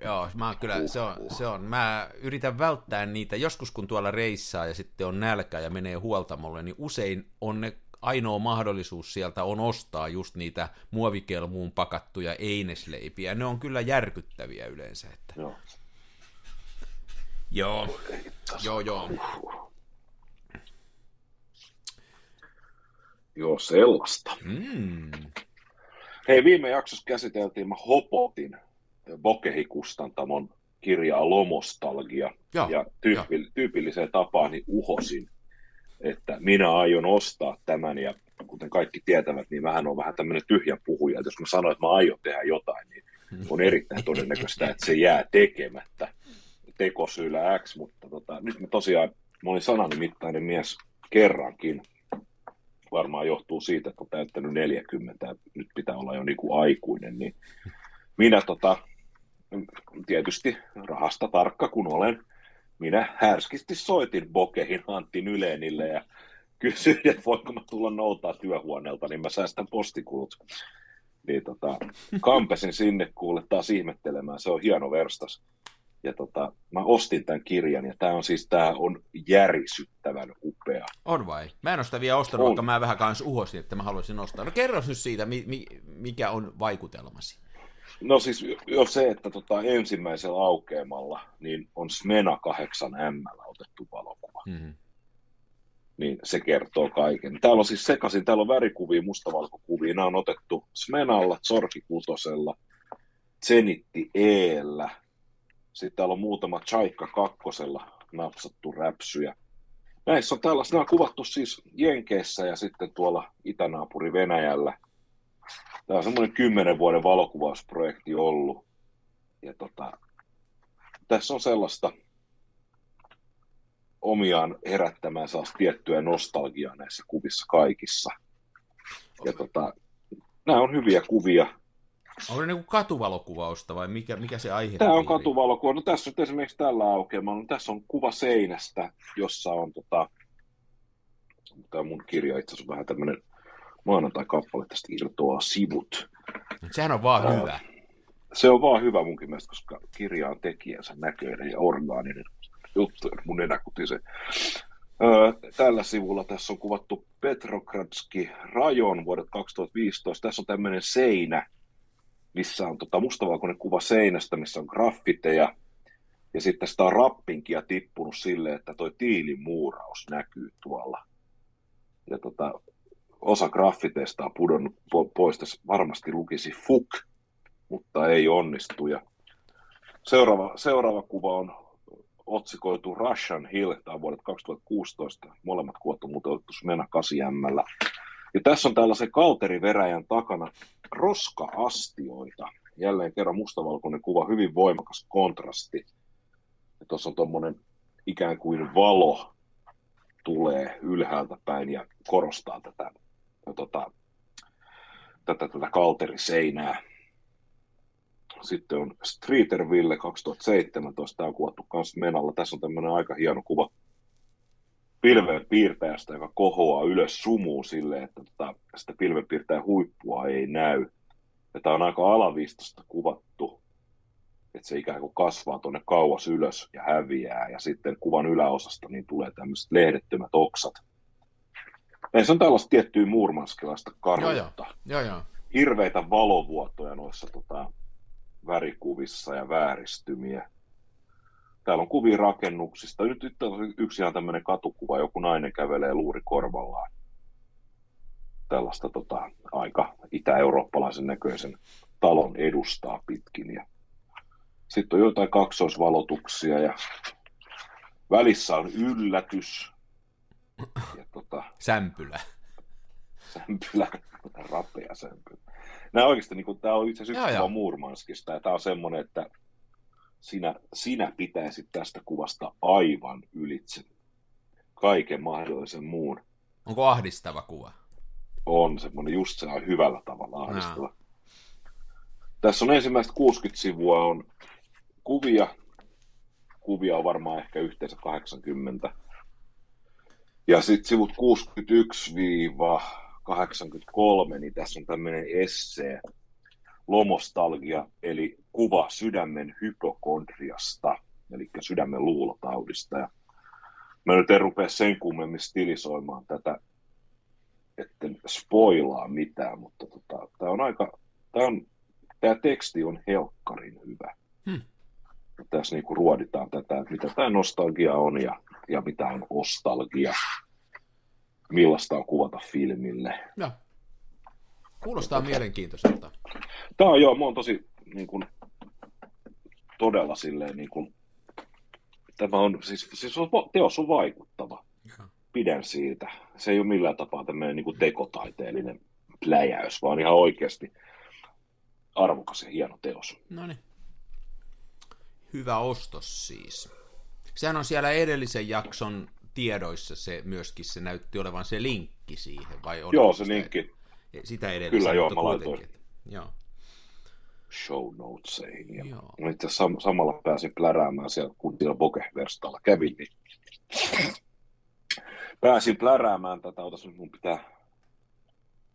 Joo, mä kyllä, se on, se on. Mä yritän välttää niitä. Joskus kun tuolla reissaa ja sitten on nälkä ja menee huoltamolle, niin usein on ne ainoa mahdollisuus sieltä on ostaa just niitä muovikelmuun pakattuja einesleipiä. Ne on kyllä järkyttäviä yleensä. Että... Joo. Joo, joo, joo. Joo, sellaista. Mm. Hei, viime jaksossa käsiteltiin, mä hopotin Bokehikustantamon kirjaa Lomostalgia, ja, ja tyypil, tyypilliseen tapaan niin uhosin, että minä aion ostaa tämän, ja kuten kaikki tietävät, niin vähän on vähän tämmöinen tyhjä puhuja, että jos mä sanon, että mä aion tehdä jotain, niin on erittäin todennäköistä, että se jää tekemättä. Tekosyillä X, mutta tota, nyt mä tosiaan, mä olin sanani mittainen mies kerrankin, varmaan johtuu siitä, että on täyttänyt 40, nyt pitää olla jo niin kuin aikuinen, niin minä tota, tietysti rahasta tarkka kun olen, minä härskisti soitin Bokehin Antti Nylenille ja kysyin, että voinko mä tulla noutaa työhuoneelta, niin mä säästän postikulut. Niin tota, kampesin sinne kuule taas ihmettelemään, se on hieno verstas. Ja tota, mä ostin tämän kirjan, ja tämä on siis, tämä on järisyttävän upea. On vai? Mä en ole sitä vielä ostanut, on. vaikka mä vähän kanssa uhosin, että mä haluaisin ostaa. No kerro nyt siitä, mi- mi- mikä on vaikutelmasi. No siis jo se, että tota, ensimmäisellä aukeamalla niin on Smena 8 M otettu valokuva. Mm-hmm. Niin se kertoo kaiken. Täällä on siis sekaisin, täällä on värikuvia, mustavalkokuvia. Nämä on otettu Smenalla, Zorki Kutosella, Zenitti Eellä. Sitten täällä on muutama Chaikka kakkosella napsattu räpsyjä. Näissä on tällaisia, nämä on kuvattu siis Jenkeissä ja sitten tuolla itänaapuri Venäjällä. Tämä on semmoinen kymmenen vuoden valokuvausprojekti ollut. Ja tota, tässä on sellaista omiaan herättämään sellaista tiettyä nostalgiaa näissä kuvissa kaikissa. Ja tota, nämä on hyviä kuvia. Onko ne niin katuvalokuvausta vai mikä, mikä se aihe? Tämä on katuvalokuva. No tässä on esimerkiksi tällä aukeamalla. No, tässä on kuva seinästä, jossa on tota, tämä mun kirja itse asiassa vähän tämmöinen maanantai-kappale tästä irtoaa sivut. Sehän on vaan Ää, hyvä. Se on vaan hyvä munkin mielestä, koska kirja on tekijänsä näköinen ja orgaaninen juttu, mun se. Öö, tällä sivulla tässä on kuvattu Petrogradski rajon vuodet 2015. Tässä on tämmöinen seinä, missä on tota mustavalkoinen kuva seinästä, missä on graffiteja. Ja sitten sitä on rappinkia tippunut sille, että toi tiilimuuraus näkyy tuolla. Ja tota, osa graffiteista on pudonnut pois. Tässä varmasti lukisi FUK, mutta ei onnistu. Ja seuraava, seuraava kuva on otsikoitu Russian Hill, tämä on vuodet 2016. Molemmat kuvat on muuten otettu Mena 8 Ja tässä on tällaisen kalteriveräjän takana roska-astioita. Jälleen kerran mustavalkoinen kuva, hyvin voimakas kontrasti. Ja tuossa on tuommoinen ikään kuin valo tulee ylhäältä päin ja korostaa tätä, tota, tätä, tätä kalteriseinää. Sitten on Streeterville 2017, tämä on kuvattu myös Menalla. Tässä on tämmöinen aika hieno kuva pilven piirtäjästä, joka kohoaa ylös sumuun silleen, että tota, sitä pilvenpiirtäjän huippua ei näy. Ja tämä on aika alavistosta kuvattu, että se ikään kuin kasvaa tuonne kauas ylös ja häviää. Ja sitten kuvan yläosasta niin tulee tämmöiset lehdettömät oksat. Se on tällaista tiettyä muurmanskilaista. Joo, joo. Hirveitä valovuotoja noissa tota, värikuvissa ja vääristymiä. Täällä on kuvia rakennuksista. Nyt, nyt on yksi ihan tämmöinen katukuva, joku nainen kävelee luuri korvallaan. Tällaista tota, aika itä-eurooppalaisen näköisen talon edustaa pitkin. Ja sitten on jotain kaksoisvalotuksia ja välissä on yllätys. Ja tota, sämpylä. Sämpylä, rapea sämpylä nämä oikeasti, niin kuin, tämä on itse asiassa yksi Murmanskista, ja tämä on semmoinen, että sinä, sinä pitäisit tästä kuvasta aivan ylitse kaiken mahdollisen muun. Onko ahdistava kuva? On semmoinen, just se on hyvällä tavalla ahdistava. No. Tässä on ensimmäistä 60 sivua on kuvia. Kuvia on varmaan ehkä yhteensä 80. Ja sitten sivut 61 83, niin tässä on tämmöinen essee, lomostalgia, eli kuva sydämen hypokondriasta, eli sydämen luulotaudista. Ja mä nyt en rupea sen kummemmin stilisoimaan tätä, etten spoilaa mitään, mutta tota, tämä on aika, tämä, on, tämä teksti on helkkarin hyvä. Hmm. Tässä niinku ruoditaan tätä, että mitä tämä nostalgia on ja, ja mitä on ostalgia millaista on kuvata filmille. Joo. Kuulostaa ja mielenkiintoiselta. Tämä on joo, mä oon tosi niin kuin, todella silleen niin kuin, tämä on, siis, siis on, teos on vaikuttava. Ja. Pidän siitä. Se ei ole millään tapaa tämmöinen niin kuin tekotaiteellinen pläjäys, vaan ihan oikeasti arvokas ja hieno teos. No niin. Hyvä ostos siis. Sehän on siellä edellisen jakson tiedoissa se myöskin se näytti olevan se linkki siihen, vai Joo, se sitä, linkki. Sitä edellisen, Kyllä joo, mä laitoin. Joo. Show notesiin. Ja joo. itse sam- samalla pääsin pläräämään siellä, kun siellä Boke-verstalla kävin, niin pääsin pläräämään tätä, otas mun pitää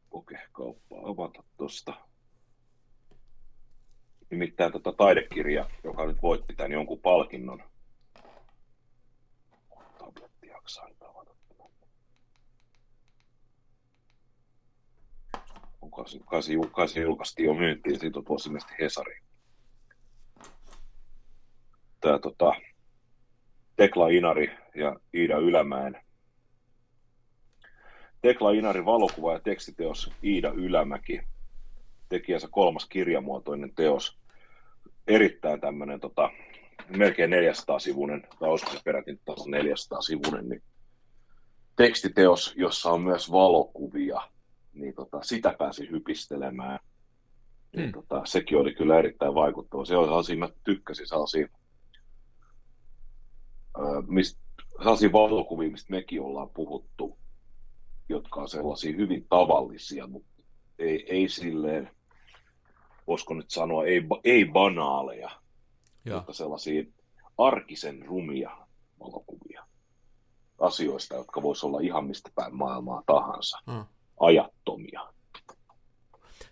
Boke-kauppaa avata tuosta. Nimittäin tätä taidekirja, joka nyt voitti tämän jonkun palkinnon, jaksaa nyt avata kun kasi, kasi, julkaistiin jo myyntiin, siitä on tuossa Hesari. Tämä tota, Tekla Inari ja Iida Ylämäen. Tekla Inari valokuva ja tekstiteos Iida Ylämäki. Tekijänsä kolmas kirjamuotoinen teos. Erittäin tämmöinen tota, melkein 400-sivuinen, tai olisiko se peräti 400-sivuinen, niin tekstiteos, jossa on myös valokuvia, niin tota, sitä pääsi hypistelemään. Niin, hmm. tota, sekin oli kyllä erittäin vaikuttava. Se oli sellaisia, mä tykkäsin sellaisia, mistä, sellaisia valokuvia, mistä mekin ollaan puhuttu, jotka on sellaisia hyvin tavallisia, mutta ei, ei silleen, voisiko nyt sanoa, ei, ei banaaleja, ja. mutta sellaisia arkisen rumia valokuvia asioista, jotka voisi olla ihan mistä päin maailmaa tahansa. Hmm. Ajattomia.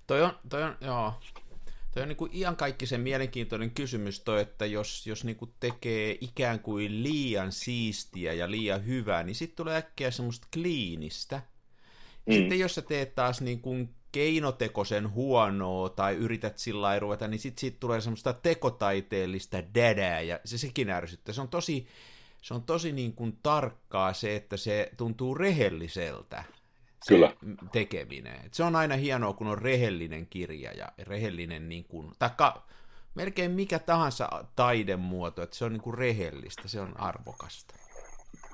Toi on, toi on, joo. Toi on niin kuin ihan kaikki se mielenkiintoinen kysymys toi, että jos, jos niin kuin tekee ikään kuin liian siistiä ja liian hyvää, niin sitten tulee äkkiä semmoista kliinistä. Mm. Sitten jos sä teet taas niin kuin keinotekoisen huonoa tai yrität sillä ruveta, niin sitten siitä tulee semmoista tekotaiteellista dädää ja se sekin ärsyttää. Se on tosi, se on tosi niin kuin tarkkaa se, että se tuntuu rehelliseltä. Se Kyllä. tekeminen. Et se on aina hienoa, kun on rehellinen kirja ja rehellinen niin kuin, taikka melkein mikä tahansa taidemuoto, että se on niin kuin rehellistä, se on arvokasta.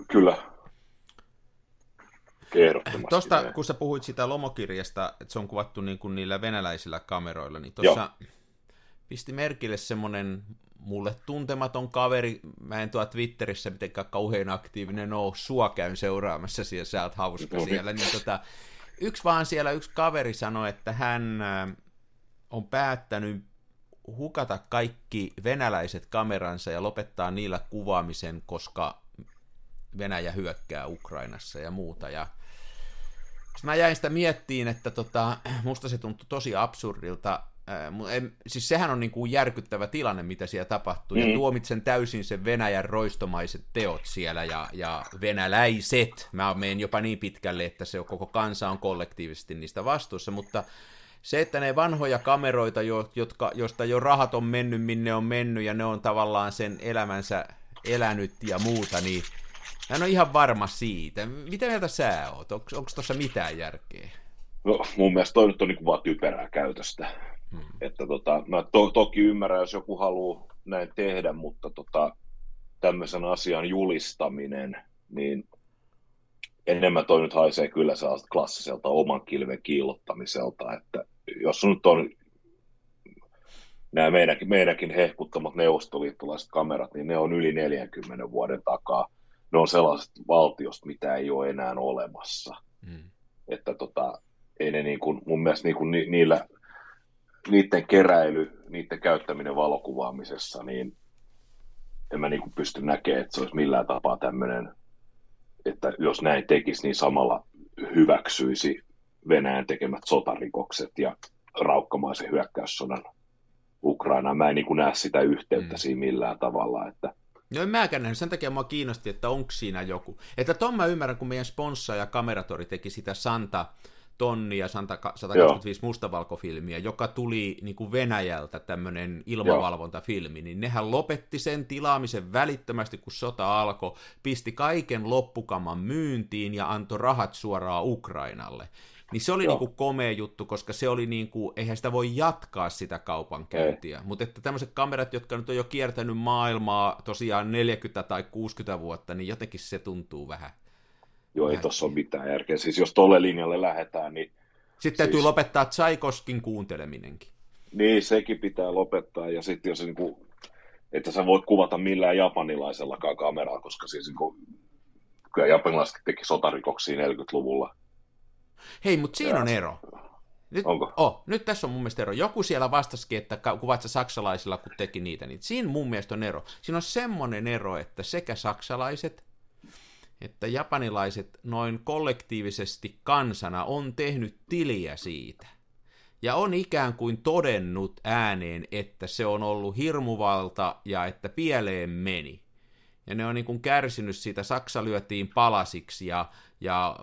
Kyllä, Tuosta, kun sä puhuit sitä lomokirjasta, että se on kuvattu niin kuin niillä venäläisillä kameroilla, niin tuossa pisti merkille semmoinen mulle tuntematon kaveri, mä en tuo Twitterissä mitenkään kauhean aktiivinen ole, sua käyn seuraamassa siellä, sä oot hauska no, siellä, niin tota, yksi vaan siellä, yksi kaveri sanoi, että hän äh, on päättänyt hukata kaikki venäläiset kameransa ja lopettaa niillä kuvaamisen, koska Venäjä hyökkää Ukrainassa ja muuta, ja sitten mä jäin sitä miettiin, että tota, musta se tuntui tosi absurdilta. En, siis sehän on niin kuin järkyttävä tilanne, mitä siellä tapahtuu, mm. ja tuomitsen täysin sen Venäjän roistomaiset teot siellä, ja, ja venäläiset, mä menen jopa niin pitkälle, että se koko kansa on kollektiivisesti niistä vastuussa, mutta se, että ne vanhoja kameroita, jotka, josta jo rahat on mennyt, minne on mennyt, ja ne on tavallaan sen elämänsä elänyt ja muuta, niin En ole ihan varma siitä. Mitä mieltä sä oot? Onko tuossa mitään järkeä? No mun mielestä toi nyt on niin vaan typerää käytöstä. Hmm. Että tota, mä to, toki ymmärrän, jos joku haluaa näin tehdä, mutta tota, tämmöisen asian julistaminen, niin enemmän toi nyt haisee kyllä sellaista klassiselta oman kilven kiillottamiselta, että jos nyt on nämä meidänkin, meidänkin hehkuttamat neuvostoliittolaiset kamerat, niin ne on yli 40 vuoden takaa ne on sellaisesta valtiosta, mitä ei ole enää olemassa. Mm. Että tota, ei ne niin kuin, mun mielestä niin kuin ni, niillä, niiden keräily, niiden käyttäminen valokuvaamisessa, niin en mä niin kuin pysty näkemään, että se olisi millään tapaa tämmöinen, että jos näin tekisi, niin samalla hyväksyisi Venäjän tekemät sotarikokset ja raukkamaisen hyökkäyssodan Ukrainaan. Mä en niin kuin näe sitä yhteyttä mm. siinä millään tavalla, että No en mäkään nähnyt, sen takia mua kiinnosti, että onko siinä joku. Että ton mä ymmärrän, kun meidän ja Kameratori teki sitä Santa tonni ja Santa 125 Joo. mustavalkofilmiä, joka tuli niin kuin Venäjältä tämmöinen ilmavalvontafilmi, niin nehän lopetti sen tilaamisen välittömästi, kun sota alkoi, pisti kaiken loppukaman myyntiin ja antoi rahat suoraan Ukrainalle. Niin se oli niinku komea juttu, koska se oli niinku, eihän sitä voi jatkaa sitä kaupankäyntiä. Mutta että tämmöiset kamerat, jotka nyt on jo kiertänyt maailmaa tosiaan 40 tai 60 vuotta, niin jotenkin se tuntuu vähän. Joo, ei tuossa ole mitään järkeä. Siis jos tolle linjalle lähdetään, niin... Sitten täytyy siis... lopettaa Tsaikoskin kuunteleminenkin. Niin, sekin pitää lopettaa. Ja sitten jos niinku, että sä voit kuvata millään japanilaisellakaan kameralla, koska siis niinku, kyllä japanilaiset teki sotarikoksia 40-luvulla Hei, mutta siinä on ero. Nyt, Onko? Oh, nyt tässä on mun mielestä ero. Joku siellä vastasikin, että kuvat sä saksalaisilla, kun teki niitä, niin siinä mun mielestä on ero. Siinä on semmoinen ero, että sekä saksalaiset että japanilaiset noin kollektiivisesti kansana on tehnyt tiliä siitä. Ja on ikään kuin todennut ääneen, että se on ollut hirmuvalta ja että pieleen meni. Ja ne on niin kuin kärsinyt siitä, Saksa lyötiin palasiksi ja, ja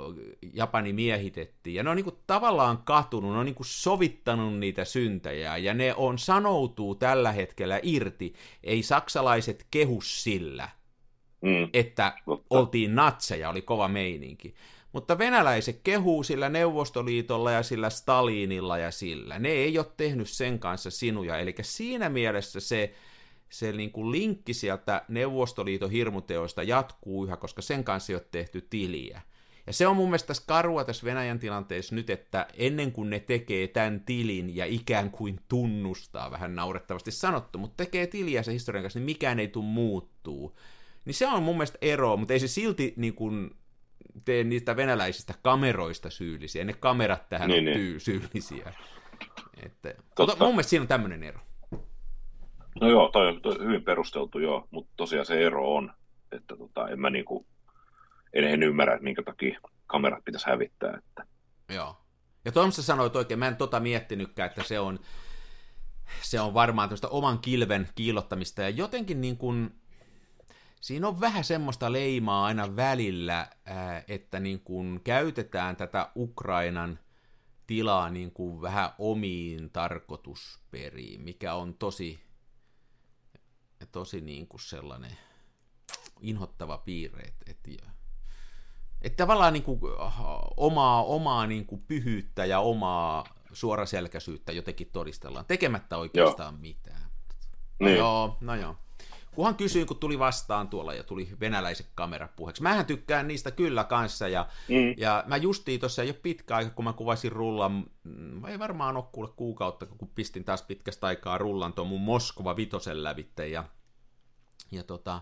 Japani miehitettiin. Ja ne on niin kuin tavallaan katunut, ne on niin kuin sovittanut niitä syntejä, ja ne on sanoutuu tällä hetkellä irti. Ei saksalaiset kehu sillä, mm. että Mutta. oltiin natseja, oli kova meininki. Mutta venäläiset kehuu sillä Neuvostoliitolla ja sillä Stalinilla ja sillä. Ne ei ole tehnyt sen kanssa sinuja. Eli siinä mielessä se, se niin kuin linkki sieltä Neuvostoliiton hirmuteoista jatkuu yhä, koska sen kanssa ei ole tehty tiliä. Ja se on mun mielestä tässä karua tässä Venäjän tilanteessa nyt, että ennen kuin ne tekee tämän tilin ja ikään kuin tunnustaa, vähän naurettavasti sanottu, mutta tekee tiliä se historian kanssa, niin mikään ei tule muuttuu. Niin se on mun mielestä ero, mutta ei se silti niin kuin tee niistä venäläisistä kameroista syyllisiä. Ne kamerat tähän niin, on niin. syyllisiä. Että, mutta mun mielestä siinä on tämmöinen ero. No joo, toi on, hyvin perusteltu joo, mutta tosiaan se ero on, että tota, en mä niinku, en, en ymmärrä, että minkä takia kamerat pitäisi hävittää. Että... Joo. Ja Tomsa sanoi oikein, mä en tota miettinytkään, että se on, se on varmaan tämmöistä oman kilven kiillottamista, ja jotenkin niin kuin, siinä on vähän semmoista leimaa aina välillä, että niin kuin käytetään tätä Ukrainan tilaa niin kuin vähän omiin tarkoitusperiin, mikä on tosi, tosi niin kuin sellainen inhottava piirre, että, että, että tavallaan niin kuin omaa, omaa niin kuin pyhyyttä ja omaa suoraselkäisyyttä jotenkin todistellaan, tekemättä oikeastaan joo. mitään. No niin. joo, no joo. Kunhan kysyin, kun tuli vastaan tuolla ja tuli venäläiset kamerat puheeksi. Mähän tykkään niistä kyllä kanssa ja, mm. ja mä justiin tuossa jo pitkä aika, kun mä kuvasin rullan, mm, ei varmaan ole kuule kuukautta, kun pistin taas pitkästä aikaa rullan tuon mun Moskova vitosen lävitte ja, ja tota,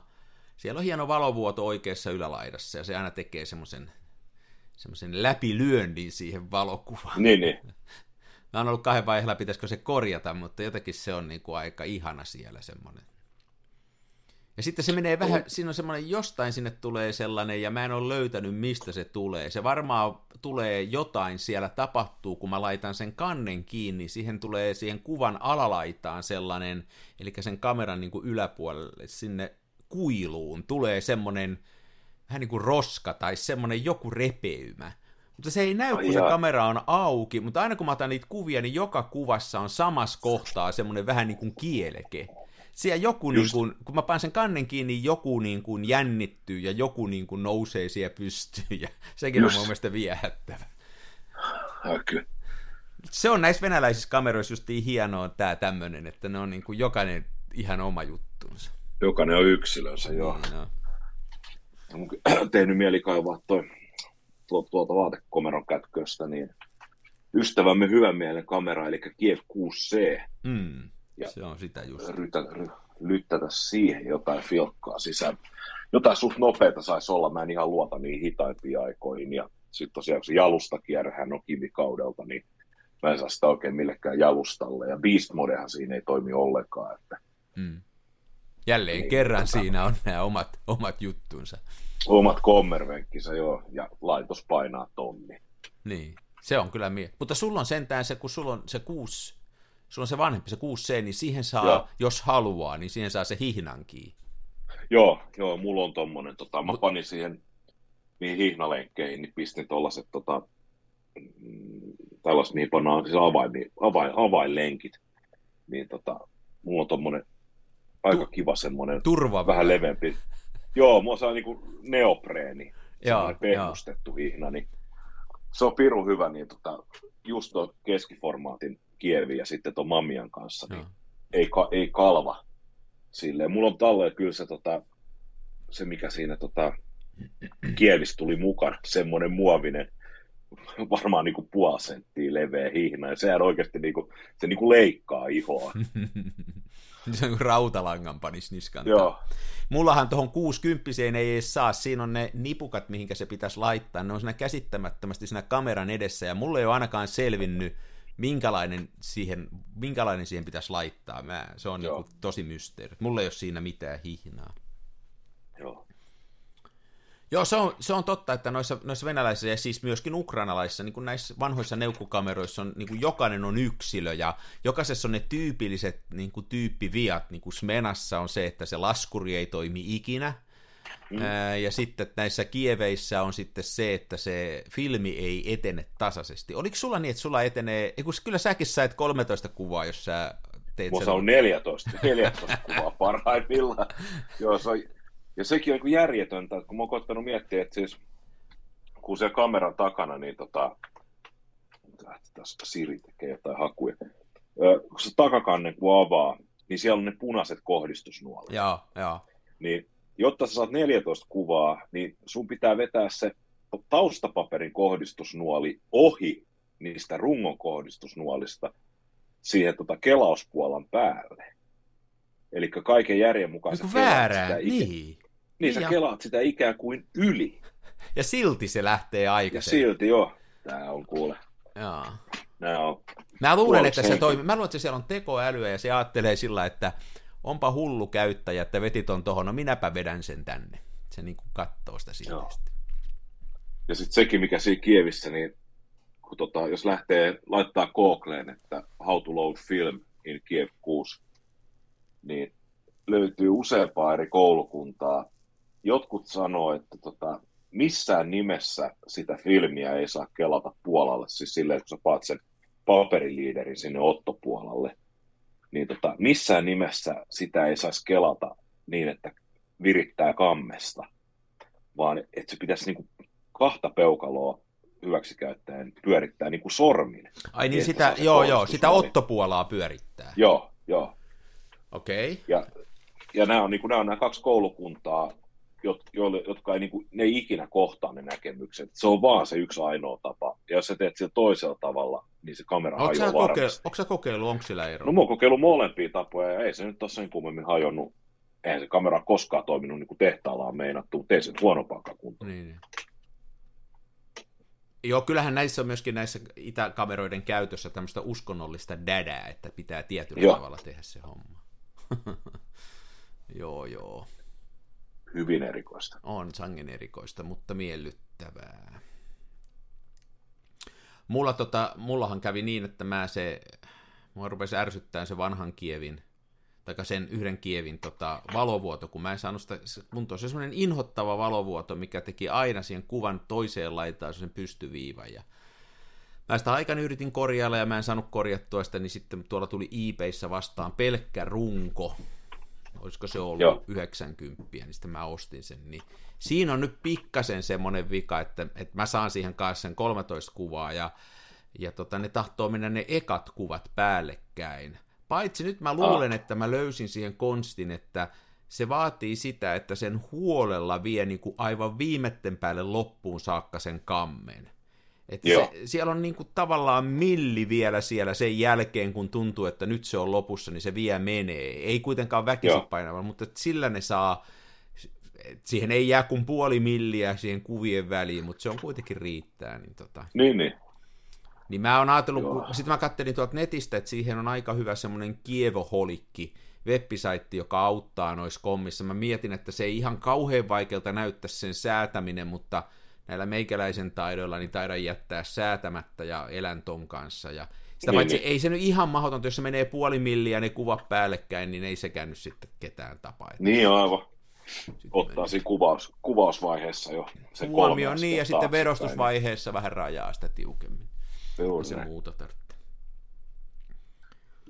siellä on hieno valovuoto oikeassa ylälaidassa ja se aina tekee semmoisen semmoisen läpilyönnin siihen valokuvaan. Niin, niin. Mä oon ollut kahden vaiheella, pitäisikö se korjata, mutta jotenkin se on niin kuin aika ihana siellä semmoinen. Ja sitten se menee vähän, siinä on semmoinen, jostain sinne tulee sellainen, ja mä en ole löytänyt, mistä se tulee. Se varmaan tulee jotain siellä tapahtuu, kun mä laitan sen kannen kiinni, siihen tulee siihen kuvan alalaitaan sellainen, eli sen kameran niin kuin yläpuolelle, sinne kuiluun tulee semmoinen vähän niin kuin roska tai semmoinen joku repeymä. Mutta se ei näy, kun se kamera on auki, mutta aina kun mä otan niitä kuvia, niin joka kuvassa on samassa kohtaa semmoinen vähän niin kuin kieleke siellä joku, niin kuin, kun mä panen sen kannen kiinni, joku niin kuin jännittyy ja joku niin kuin nousee siellä pystyyn ja sekin Just. on mun mielestä viehättävä. Okay. Se on näissä venäläisissä kameroissa just niin hienoa tämä tämmöinen, että ne on niin kuin jokainen ihan oma juttunsa. Jokainen on yksilönsä, joo. Niin, no. Mun <clears throat> tehnyt mieli kaivaa toi, tuolta vaatekomeron kätköstä, niin ystävämme hyvän mielen kamera, eli Kiev 6C. Mm ja se on sitä just. Rytä, ry, lyttätä siihen jotain filkkaa sisään. Jotain suht nopeita saisi olla, mä en ihan luota niin hitaimpiin aikoihin. Ja sitten tosiaan, kun se jalustakierrehän on kivikaudelta, niin mä en saa sitä oikein millekään jalustalle. Ja Beast Modehan siinä ei toimi ollenkaan. Että... Hmm. Jälleen niin, kerran tota... siinä on nämä omat, omat juttunsa. Omat kommervenkkinsä, joo, ja laitos painaa tonni. Niin, se on kyllä mie. Mutta sulla on sentään se, kun sulla on se kuusi sulla on se vanhempi, se 6C, niin siihen saa, joo. jos haluaa, niin siihen saa se hihnankin. Joo, joo, mulla on tommonen, tota, mä panin siihen niihin hihnalenkkeihin, niin pistin tollaset tota, mm, tällaiset, mihin pannaan siis avain, avain, avainlenkit, niin tota, mulla on tommonen aika tu- kiva semmonen, Turva vähän leveämpi. Joo, mulla on niinku neopreeni, semmoinen pehmustettu hihna, niin se on pirun hyvä, niin tota, just tuon keskiformaatin Kievi ja sitten tuon Mamian kanssa, niin ei, ei kalva silleen. Mulla on talleen kyllä se, tota, se mikä siinä tota, Kievis tuli mukaan, semmoinen muovinen, <laughs> varmaan niin kuin puoli senttiä leveä hihna, ja sehän oikeasti niin kuin, se niin kuin leikkaa ihoa. <laughs> se on kuin rautalangan panis niskan. Joo. Mullahan tuohon 60 ei edes saa, siinä on ne nipukat, mihinkä se pitäisi laittaa, ne on siinä käsittämättömästi siinä kameran edessä, ja mulle ei ole ainakaan selvinnyt, minkälainen siihen, minkälainen siihen pitäisi laittaa. Mä, se on niin tosi mysteeri. Mulla ei ole siinä mitään hihnaa. Joo. Joo, se on, se on totta, että noissa, noissa venäläisissä ja siis myöskin ukrainalaisissa, niin kuin näissä vanhoissa neukkukameroissa on, niin kuin jokainen on yksilö ja jokaisessa on ne tyypilliset niin kuin tyyppiviat, niin kuin Smenassa on se, että se laskuri ei toimi ikinä, Mm. Ja sitten näissä kieveissä on sitten se, että se filmi ei etene tasaisesti. Oliko sulla niin, että sulla etenee, kun kyllä säkin sait 13 kuvaa, jos sä teet Mulla sen... on 14, 14 kuvaa parhaimmillaan. <laughs> Joo, se on, ja sekin on niin järjetöntä, että kun mä oon koittanut miettiä, että siis kun se kameran takana, niin tota, tässä Siri tekee jotain hakuja. Kun se takakannen kun avaa, niin siellä on ne punaiset kohdistusnuolet. Joo, joo. Niin jotta sä saat 14 kuvaa, niin sun pitää vetää se taustapaperin kohdistusnuoli ohi niistä rungon kohdistusnuolista siihen tota kelauspuolan päälle. Eli kaiken järjen mukaan niin väärää, sitä niin. Niin, niin sä ja... kelaat sitä ikään kuin yli. Ja silti se lähtee aikaisemmin. Ja silti, joo. Tää on kuule. Joo. Nää on Mä luulen, että se toimii. Mä luulen, että siellä on tekoälyä ja se ajattelee sillä, että onpa hullu käyttäjä, että veti ton tohon, no minäpä vedän sen tänne. Se niin kuin kattoo sitä silti. Ja sitten sekin, mikä siinä Kievissä, niin kun tota, jos lähtee laittaa Googleen, että how to load film in Kiev 6, niin löytyy useampaa eri koulukuntaa. Jotkut sanoo, että tota, missään nimessä sitä filmiä ei saa kelata Puolalle, siis silleen, että kun sä paat sen paperiliiderin sinne ottopuolalle, niin tota, missään nimessä sitä ei saisi kelata niin, että virittää kammesta, vaan että se pitäisi niin kuin kahta peukaloa hyväksikäyttäen pyörittää niin kuin sormin. Ai niin sitä, joo joo, sitä ottopuolaa pyörittää. Joo, joo. Okei. Okay. Ja, ja nämä, on, niin kuin, nämä on nämä kaksi koulukuntaa, joille, jotka ei, niin kuin, ne ei ikinä kohtaa ne näkemykset. Se on vaan se yksi ainoa tapa. Ja jos sä teet sillä toisella tavalla, niin se kamera onko hajoaa varmasti. Kokeillut, onko sä kokeillut, onko sillä ero? No mä oon kokeillut molempia tapoja, ja ei se nyt tässä niin kummemmin hajonnut. Eihän se kamera koskaan toiminut niin kuin tehtaalla on meinattu, mutta ei se huonompaakaan kuntoon. Niin, niin. Joo, kyllähän näissä on myöskin näissä itäkameroiden käytössä tämmöistä uskonnollista dädää, että pitää tietyllä joo. tavalla tehdä se homma. <laughs> joo, joo. Hyvin erikoista. On sangen erikoista, mutta miellyttävää. Mulla tota, mullahan kävi niin, että mä se, mua rupesi ärsyttämään se vanhan kievin, tai sen yhden kievin tota, valovuoto, kun mä en saanut sitä kuntoon. Se semmoinen inhottava valovuoto, mikä teki aina siihen kuvan toiseen laitaan sen pystyviivan. Ja mä sitä aikana yritin korjailla ja mä en saanut korjattua sitä, niin sitten tuolla tuli eBayssä vastaan pelkkä runko, olisiko se ollut Joo. 90, niin sitten mä ostin sen, niin siinä on nyt pikkasen semmoinen vika, että, että mä saan siihen kanssa sen 13 kuvaa, ja, ja tota, ne tahtoo mennä ne ekat kuvat päällekkäin. Paitsi nyt mä luulen, ah. että mä löysin siihen konstin, että se vaatii sitä, että sen huolella vie niin kuin aivan viimetten päälle loppuun saakka sen kammen. Että se, siellä on niinku tavallaan milli vielä siellä sen jälkeen, kun tuntuu, että nyt se on lopussa, niin se vie menee. Ei kuitenkaan väkisin painava, mutta sillä ne saa, siihen ei jää kuin puoli milliä siihen kuvien väliin, mutta se on kuitenkin riittää. Niin, tota. niin, niin. Niin mä oon ajatellut, kun, sitten mä kattelin tuolta netistä, että siihen on aika hyvä semmoinen kievoholikki, webisaitti, joka auttaa noissa kommissa. Mä mietin, että se ei ihan kauhean vaikealta näyttää sen säätäminen, mutta – näillä meikäläisen taidoilla niin taidan jättää säätämättä ja elän ton kanssa. Ja sitä niin, paitsi niin. ei se nyt ihan mahdotonta, jos se menee puoli milliä ne kuvat päällekkäin, niin ei sekään nyt sitten ketään tapa. Niin aivan. Sitten Ottaa siinä kuvaus, kuvausvaiheessa jo se Huomioon niin, ja sitten vedostusvaiheessa vähän rajaa sitä tiukemmin. Juuri se muuta tarvitsee.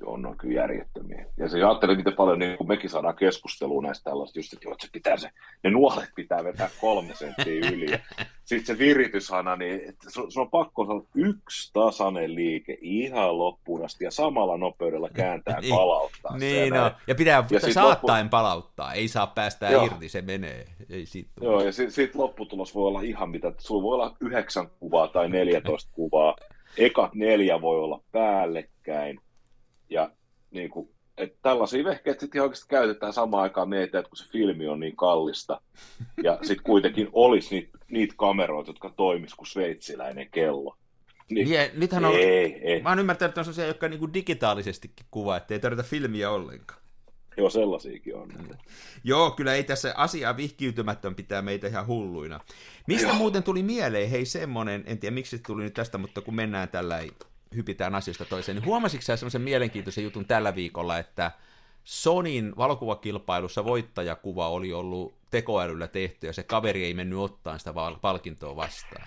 On kyllä järjettömiä. Ja se ajattelee, miten paljon niin kuin mekin saadaan keskustelua näistä tällaista, just, että, se pitää se, ne nuolet pitää vetää kolme senttiä yli. Sitten se virityshana, niin sun, sun on pakko olla yksi tasainen liike ihan loppuun asti ja samalla nopeudella kääntää <laughs> niin. palauttaa. niin, no. ja pitää ja saattaen loppu... palauttaa, ei saa päästää Joo. irti, se menee. Ei siitä Joo, ja sitten sit lopputulos voi olla ihan mitä, sulla voi olla yhdeksän kuvaa tai 14 kuvaa, ekat neljä voi olla päällekkäin, ja niin kuin, että tällaisia vehkeitä sitten oikeasti käytetään samaan aikaan mietitään, että kun se filmi on niin kallista, ja sitten kuitenkin olisi niitä, niitä kameroita, jotka toimis kuin sveitsiläinen kello. Niin, Niin, nythän on, ei, ei. Mä oon ymmärtänyt, että on sellaisia, jotka niinku digitaalisestikin kuvaa, että ei tarvita filmiä ollenkaan. Joo, sellaisiakin on. Mm. Joo, kyllä ei tässä asiaa vihkiytymättä pitää meitä ihan hulluina. Mistä Joo. muuten tuli mieleen, hei semmonen, en tiedä miksi se tuli nyt tästä, mutta kun mennään tällä hypitään asiasta toiseen, niin huomasitko sä semmoisen mielenkiintoisen jutun tällä viikolla, että Sonin valokuvakilpailussa voittajakuva oli ollut tekoälyllä tehty ja se kaveri ei mennyt ottaa sitä palkintoa vastaan.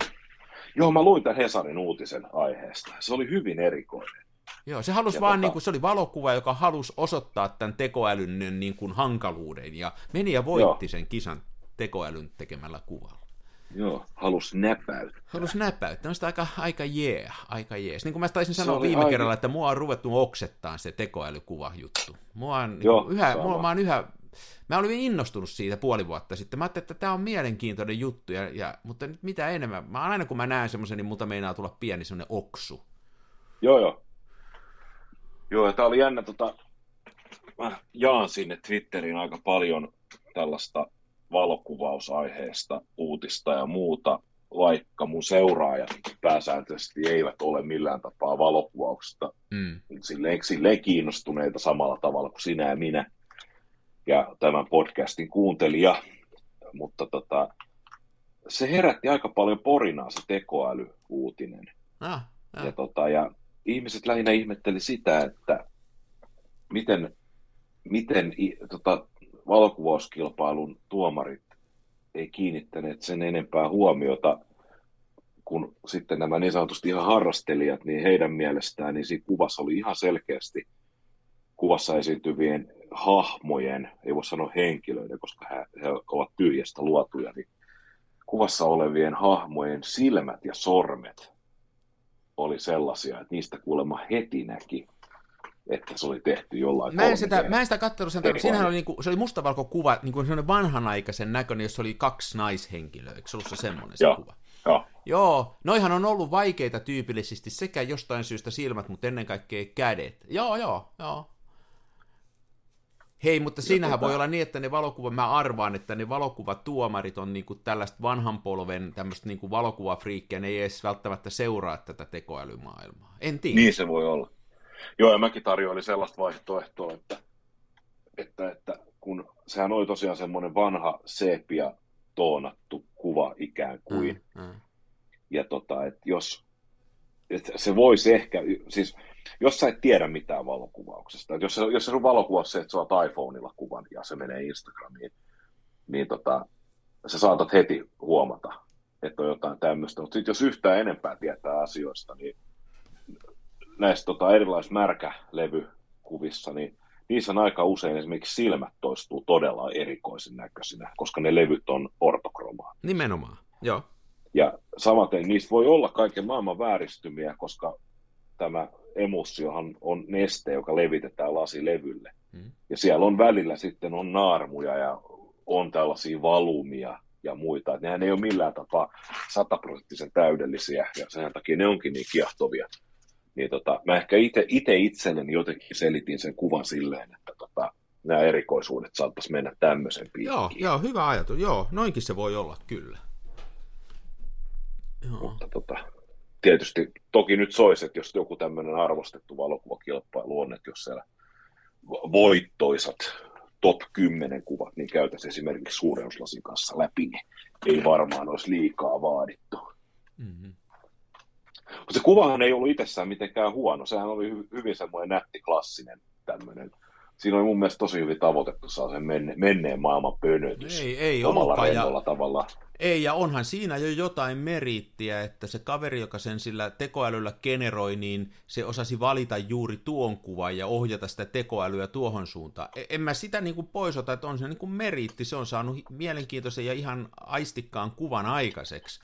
Joo, mä luin tämän Hesarin uutisen aiheesta. Se oli hyvin erikoinen. Joo, se halusi ja vaan, tota... niin kuin, se oli valokuva, joka halusi osoittaa tämän tekoälyn niin kuin, hankaluuden, ja meni ja voitti Joo. sen kisan tekoälyn tekemällä kuvalla. Joo, halus näpäyttää. Halus näpäyttää. On sitä aika, aika jee, yeah, aika jees. Niin kuin mä taisin sanoa viime aika... kerralla, että mua on ruvettu oksettaa se tekoälykuva juttu. Mua on, niin Joo, yhä, mua, mä oon yhä Mä olin innostunut siitä puoli vuotta sitten. Mä ajattelin, että tämä on mielenkiintoinen juttu, ja, ja, mutta nyt mitä enemmän. Mä aina kun mä näen semmoisen, niin multa meinaa tulla pieni semmoinen oksu. Joo, joo. Joo, ja tää oli jännä, tota, mä jaan sinne Twitteriin aika paljon tällaista valokuvausaiheesta, uutista ja muuta, vaikka mun seuraajat pääsääntöisesti eivät ole millään tapaa valokuvauksesta mm. silleen, silleen kiinnostuneita samalla tavalla kuin sinä ja minä ja tämän podcastin kuuntelija, mutta tota, se herätti aika paljon porinaa se tekoälyuutinen. Ah, ah. Ja, tota, ja ihmiset lähinnä ihmetteli sitä, että miten, miten tota, valokuvauskilpailun tuomarit ei kiinnittäneet sen enempää huomiota kun sitten nämä niin sanotusti ihan harrastelijat, niin heidän mielestään niin siinä kuvassa oli ihan selkeästi kuvassa esiintyvien hahmojen, ei voi sanoa henkilöiden, koska he, he ovat tyhjästä luotuja, niin kuvassa olevien hahmojen silmät ja sormet oli sellaisia, että niistä kuulemma heti näki, että se oli tehty jollain Mä en sitä, mä en sitä katsellut sen siinähän oli, niinku, se oli mustavalko kuva, niin kuin sellainen vanhanaikaisen näköinen, jossa oli kaksi naishenkilöä, eikö se ollut se semmoinen se Joo. kuva? Joo. Joo, noihan on ollut vaikeita tyypillisesti sekä jostain syystä silmät, mutta ennen kaikkea kädet. Joo, joo, joo. Hei, mutta siinähän tota... voi olla niin, että ne valokuvat, mä arvaan, että ne valokuvatuomarit on niinku tällaista vanhan polven tämmöistä niinku valokuvafriikkiä, ne ei edes välttämättä seuraa tätä tekoälymaailmaa. En tiedä. Niin se voi olla. Joo, ja mäkin tarjoilin sellaista vaihtoehtoa, että, että, että kun sehän oli tosiaan semmoinen vanha sepia toonattu kuva ikään kuin, mm, mm. ja tota, että jos, että se voisi ehkä, siis jos sä et tiedä mitään valokuvauksesta, että jos, jos sun valokuvaus se, että sä oot iPhoneilla kuvan ja se menee Instagramiin, niin tota, sä saatat heti huomata, että on jotain tämmöistä. Mutta sitten jos yhtään enempää tietää asioista, niin näissä tota, erilaisissa märkälevykuvissa, niin niissä on aika usein esimerkiksi silmät toistuu todella erikoisen näköisinä, koska ne levyt on ortokromaa. Nimenomaan, joo. Ja samaten niistä voi olla kaiken maailman vääristymiä, koska tämä emussiohan on neste, joka levitetään lasilevylle. Mm. Ja siellä on välillä sitten on naarmuja ja on tällaisia valumia ja muita. Nehän ei ole millään tapaa sataprosenttisen täydellisiä ja sen takia ne onkin niin kiehtovia. Niin tota, mä ehkä itse itselleni jotenkin selitin sen kuvan silleen, että tota, nämä erikoisuudet saattaisi mennä tämmöisen piikkiin. Joo, joo, hyvä ajatus. Joo, noinkin se voi olla, kyllä. Joo. Mutta tota, tietysti toki nyt soisi, että jos joku tämmöinen arvostettu valokuvakilpailu on, että jos siellä voittoisat top 10 kuvat, niin käytäisiin esimerkiksi suureuslasin kanssa läpi, niin ei varmaan olisi liikaa vaadittu. Mm-hmm. Mutta se kuvahan ei ollut itsessään mitenkään huono, sehän oli hyvin semmoinen nätti klassinen tämmöinen siinä oli mun mielestä tosi hyvin tavoitettu saa sen menne, menneen maailman pönötys. Ei, ei omalla ja, tavalla. Ei, ja onhan siinä jo jotain meriittiä, että se kaveri, joka sen sillä tekoälyllä generoi, niin se osasi valita juuri tuon kuvan ja ohjata sitä tekoälyä tuohon suuntaan. E, en mä sitä niin kuin poisota, että on se niin kuin meriitti, se on saanut mielenkiintoisen ja ihan aistikkaan kuvan aikaiseksi.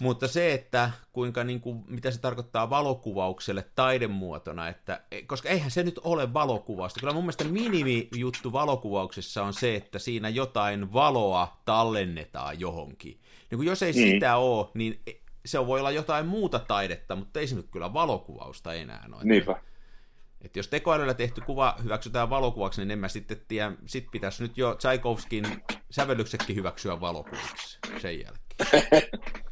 Mutta se, että kuinka, niin kuin, mitä se tarkoittaa valokuvaukselle taidemuotona, että, e, koska eihän se nyt ole valokuvausta. Kyllä mun mielestä minimijuttu valokuvauksessa on se, että siinä jotain valoa tallennetaan johonkin. Niin kuin jos ei mm. sitä ole, niin e, se voi olla jotain muuta taidetta, mutta ei se nyt kyllä valokuvausta enää ole. Niinpä. Että jos tekoälyllä tehty kuva hyväksytään valokuvaksi, niin en mä sitten tiedä, sit pitäisi nyt jo Tchaikovskin sävellyksetkin hyväksyä valokuvaksi sen jälkeen. <laughs>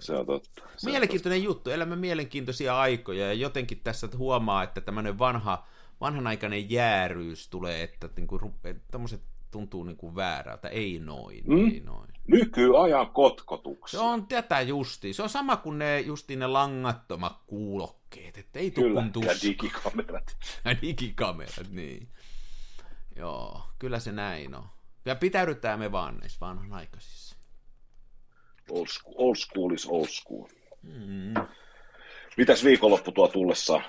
Se on totta. Se Mielenkiintoinen on totta. juttu, elämme mielenkiintoisia aikoja ja jotenkin tässä huomaa, että tämmöinen vanha, vanhanaikainen jääryys tulee, että niinku, tämmöiset tuntuu niinku väärältä, ei noin, mm? ei noin. Nykyajan kotkotuksia. Se on tätä justi. Se on sama kuin ne justi ne langattomat kuulokkeet, että ei Kyllä, ja digikamerat. Ja digikamerat, niin. Joo, kyllä se näin on. Ja pitäydytään me vaan näissä vanhanaikaisissa. Old school, old school is old school. Mm. Mitäs viikonloppu tuo tullessa?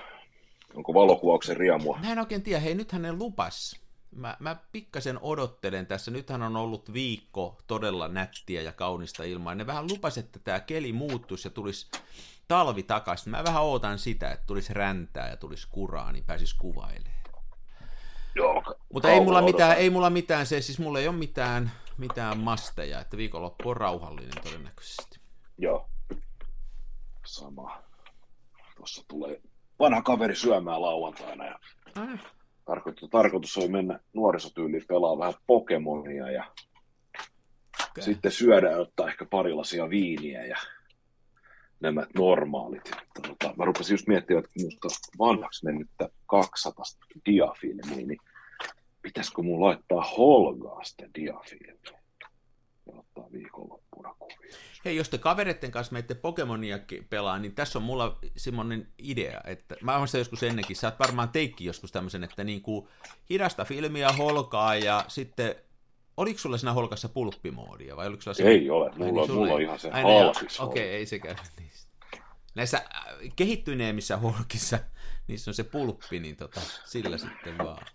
Onko valokuvauksen riemua? Mä en oikein tiedä. Hei, nythän ne lupas. Mä, mä pikkasen odottelen tässä. Nythän on ollut viikko todella nättiä ja kaunista ilmaa. Ne vähän lupas, että tämä keli muuttuisi ja tulisi talvi takaisin. Mä vähän ootan sitä, että tulisi räntää ja tulisi kuraa, niin pääsis kuvailemaan. Joo, Mutta ei mulla, mitään, ei mulla mitään, se siis mulla ei ole mitään, mitään masteja, että viikonloppu on rauhallinen todennäköisesti. Joo, sama. Tuossa tulee vanha kaveri syömään lauantaina ja Ai. tarkoitus, tarkoitus oli mennä nuorisotyyliin pelaa vähän Pokemonia ja Okay. sitten syödä ja ottaa ehkä pari lasia viiniä ja nämä normaalit. Tota, mä rupesin just miettimään, että minusta vanhaksi mennyttä 200 diafilmiä, niin pitäisikö mun laittaa Holgaa sitä diafilmiä ja ottaa viikonloppuna kuvia. Hei, jos te kavereiden kanssa menette Pokemonia pelaa, niin tässä on mulla semmoinen idea, että mä oon sitä joskus ennenkin, sä oot varmaan teikki joskus tämmöisen, että niinku hidasta filmiä, holkaa ja sitten Oliko sulla siinä holkassa pulppimoodia vai oliko sulla se... Ei ole, mulla, niin, mulla on ihan se Ai niin, halsis. Okei, okay, ei sekään. <laughs> Niin. Näissä äh, kehittyneemmissä holkissa, <laughs> niissä on se pulppi, niin tota, sillä sitten vaan.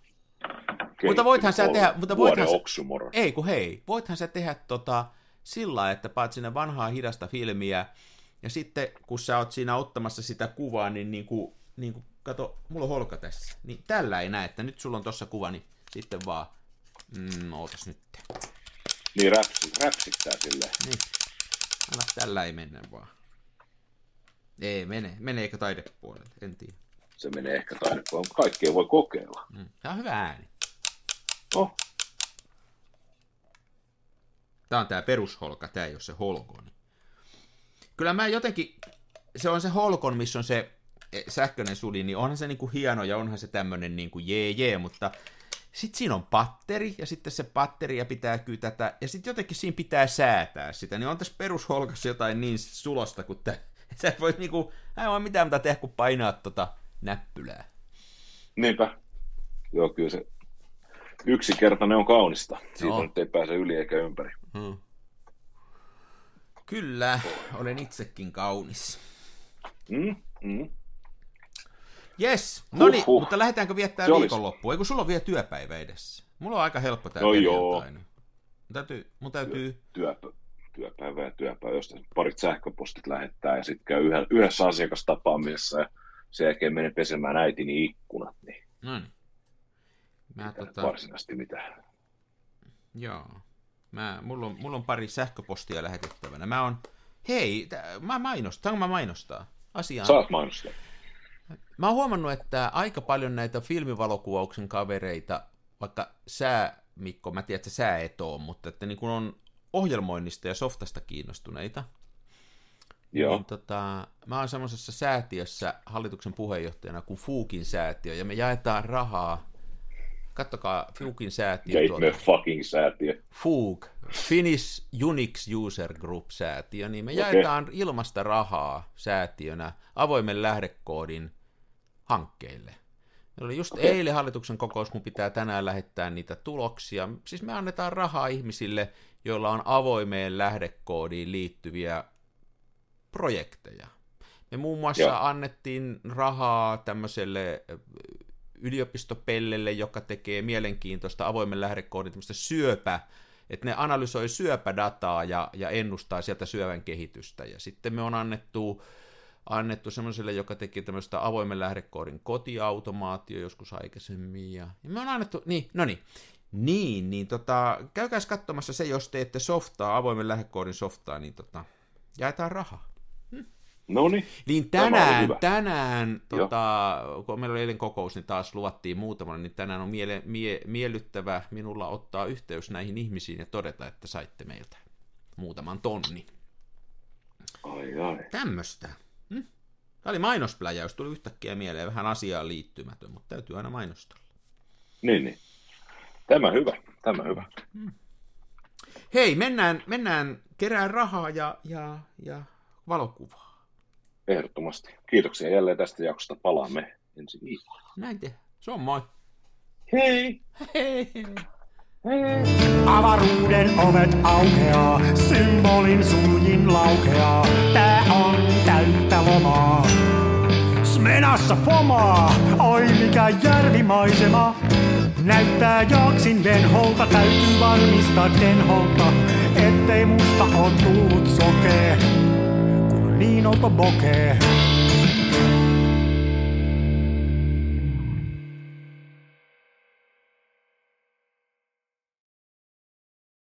Mutta voithan sä tehdä- mutta voithan sä-. Ei kun hei, voithan sä tehdä tota sillä että paat sinne vanhaa hidasta filmiä, ja sitten kun sä oot siinä ottamassa sitä kuvaa, niin, niin kuin, niin kuin, kato, mulla on holka tässä, niin tällä ei näe, että nyt sulla on tossa kuva, niin sitten vaan, mm, ootas nyt. Niin räpsi, räpsittää silleen. Niin, anna tällä ei mennä vaan. Ei mene, meneekö taidepuolelle, en tiedä. Se menee ehkä taidepuolella, mutta kaikkea voi kokeilla. Mm. Tämä on hyvä ääni. No, Tämä on tämä perusholka, tämä ei ole se holkon. Kyllä mä jotenkin, se on se holkon, missä on se eh, sähköinen suli, niin onhan se niinku hieno ja onhan se tämmönen niinku jee jee, mutta sitten siinä on patteri, ja sitten se patteria pitää kytätä, ja sitten jotenkin siinä pitää säätää sitä, niin on tässä perusholkassa jotain niin sulosta, kun tää, <laughs> sä et voi niinku, ei ole mitään mitä tehdä, kun painaa tota näppylää. niinpä. Joo, kyllä se yksinkertainen on kaunista. Siitä Joo. nyt ei pääse yli eikä ympäri. Hmm. Kyllä, olen itsekin kaunis. Mm, mm. Yes, no niin, Huhhuh. mutta lähdetäänkö viettää Se olisi- viikonloppua? Eikö sulla on vielä työpäivä edessä? Mulla on aika helppo tää No joo. perjantaina. Mun täytyy, mun täytyy, Työpä, työpäivä ja työpäivä, josta parit sähköpostit lähettää ja sitten käy yhdessä asiakastapaamisessa ja sen jälkeen menen pesemään äitini ikkunat, niin no niin. Mä tota... varsinaisesti mitään. joo. Mä, mulla, on, mulla on pari sähköpostia lähetettävänä. Mä on, hei, tää, mä mainostan, saanko mä mainostaa? Asiaan. Saat mainostaa. Mä oon huomannut, että aika paljon näitä filmivalokuvauksen kavereita, vaikka sä, Mikko, mä tiedän, että sä et oo, mutta että niin kun on ohjelmoinnista ja softasta kiinnostuneita, Joo. niin tota, mä oon semmoisessa säätiössä hallituksen puheenjohtajana kuin Fuukin säätiö, ja me jaetaan rahaa. Kattokaa Fuukin säätiö. Tuolta. ihme fucking säätiö. FUG, Finnish Unix User Group säätiö, niin me Okei. jaetaan ilmasta rahaa säätiönä avoimen lähdekoodin hankkeille. Meillä oli just Okei. eilen hallituksen kokous, mun pitää tänään lähettää niitä tuloksia. Siis me annetaan rahaa ihmisille, joilla on avoimeen lähdekoodiin liittyviä projekteja. Me muun muassa Joo. annettiin rahaa tämmöiselle yliopistopellelle, joka tekee mielenkiintoista avoimen lähdekoodin syöpä, että ne analysoi syöpädataa ja, ja ennustaa sieltä syövän kehitystä. Ja sitten me on annettu, annettu semmoiselle, joka teki tämmöistä avoimen lähdekoodin kotiautomaatio joskus aikaisemmin. Ja, ja me on annettu, niin, no niin, niin, niin tota, käykääs katsomassa se, jos teette softaa, avoimen lähdekoodin softaa, niin tota, jaetaan rahaa. No niin, tänään, tänään tota, kun meillä oli eilen kokous, niin taas luvattiin muutamana, niin tänään on miele, mie, miellyttävä minulla ottaa yhteys näihin ihmisiin ja todeta, että saitte meiltä muutaman tonni. ai ai. Tämmöstä. Hm? Tämä oli mainospläjäys, tuli yhtäkkiä mieleen vähän asiaan liittymätön, mutta täytyy aina mainostaa. Niin, niin. Tämä hyvä, tämä hyvä. Hei, mennään, mennään kerään rahaa ja, ja, ja valokuvaa. Ehdottomasti. Kiitoksia jälleen tästä jaksosta. Palaamme ensi viikolla. Näin te. Se on moi. Hei! Hei, hei. Avaruuden ovet aukeaa, symbolin suljin laukeaa. Tää on täyttä lomaa. Smenassa fomaa, oi mikä järvimaisema. Näyttää jaksin venholta, täytyy varmistaa denholta, ettei musta on tullut sokee, kun on niin olto bokee.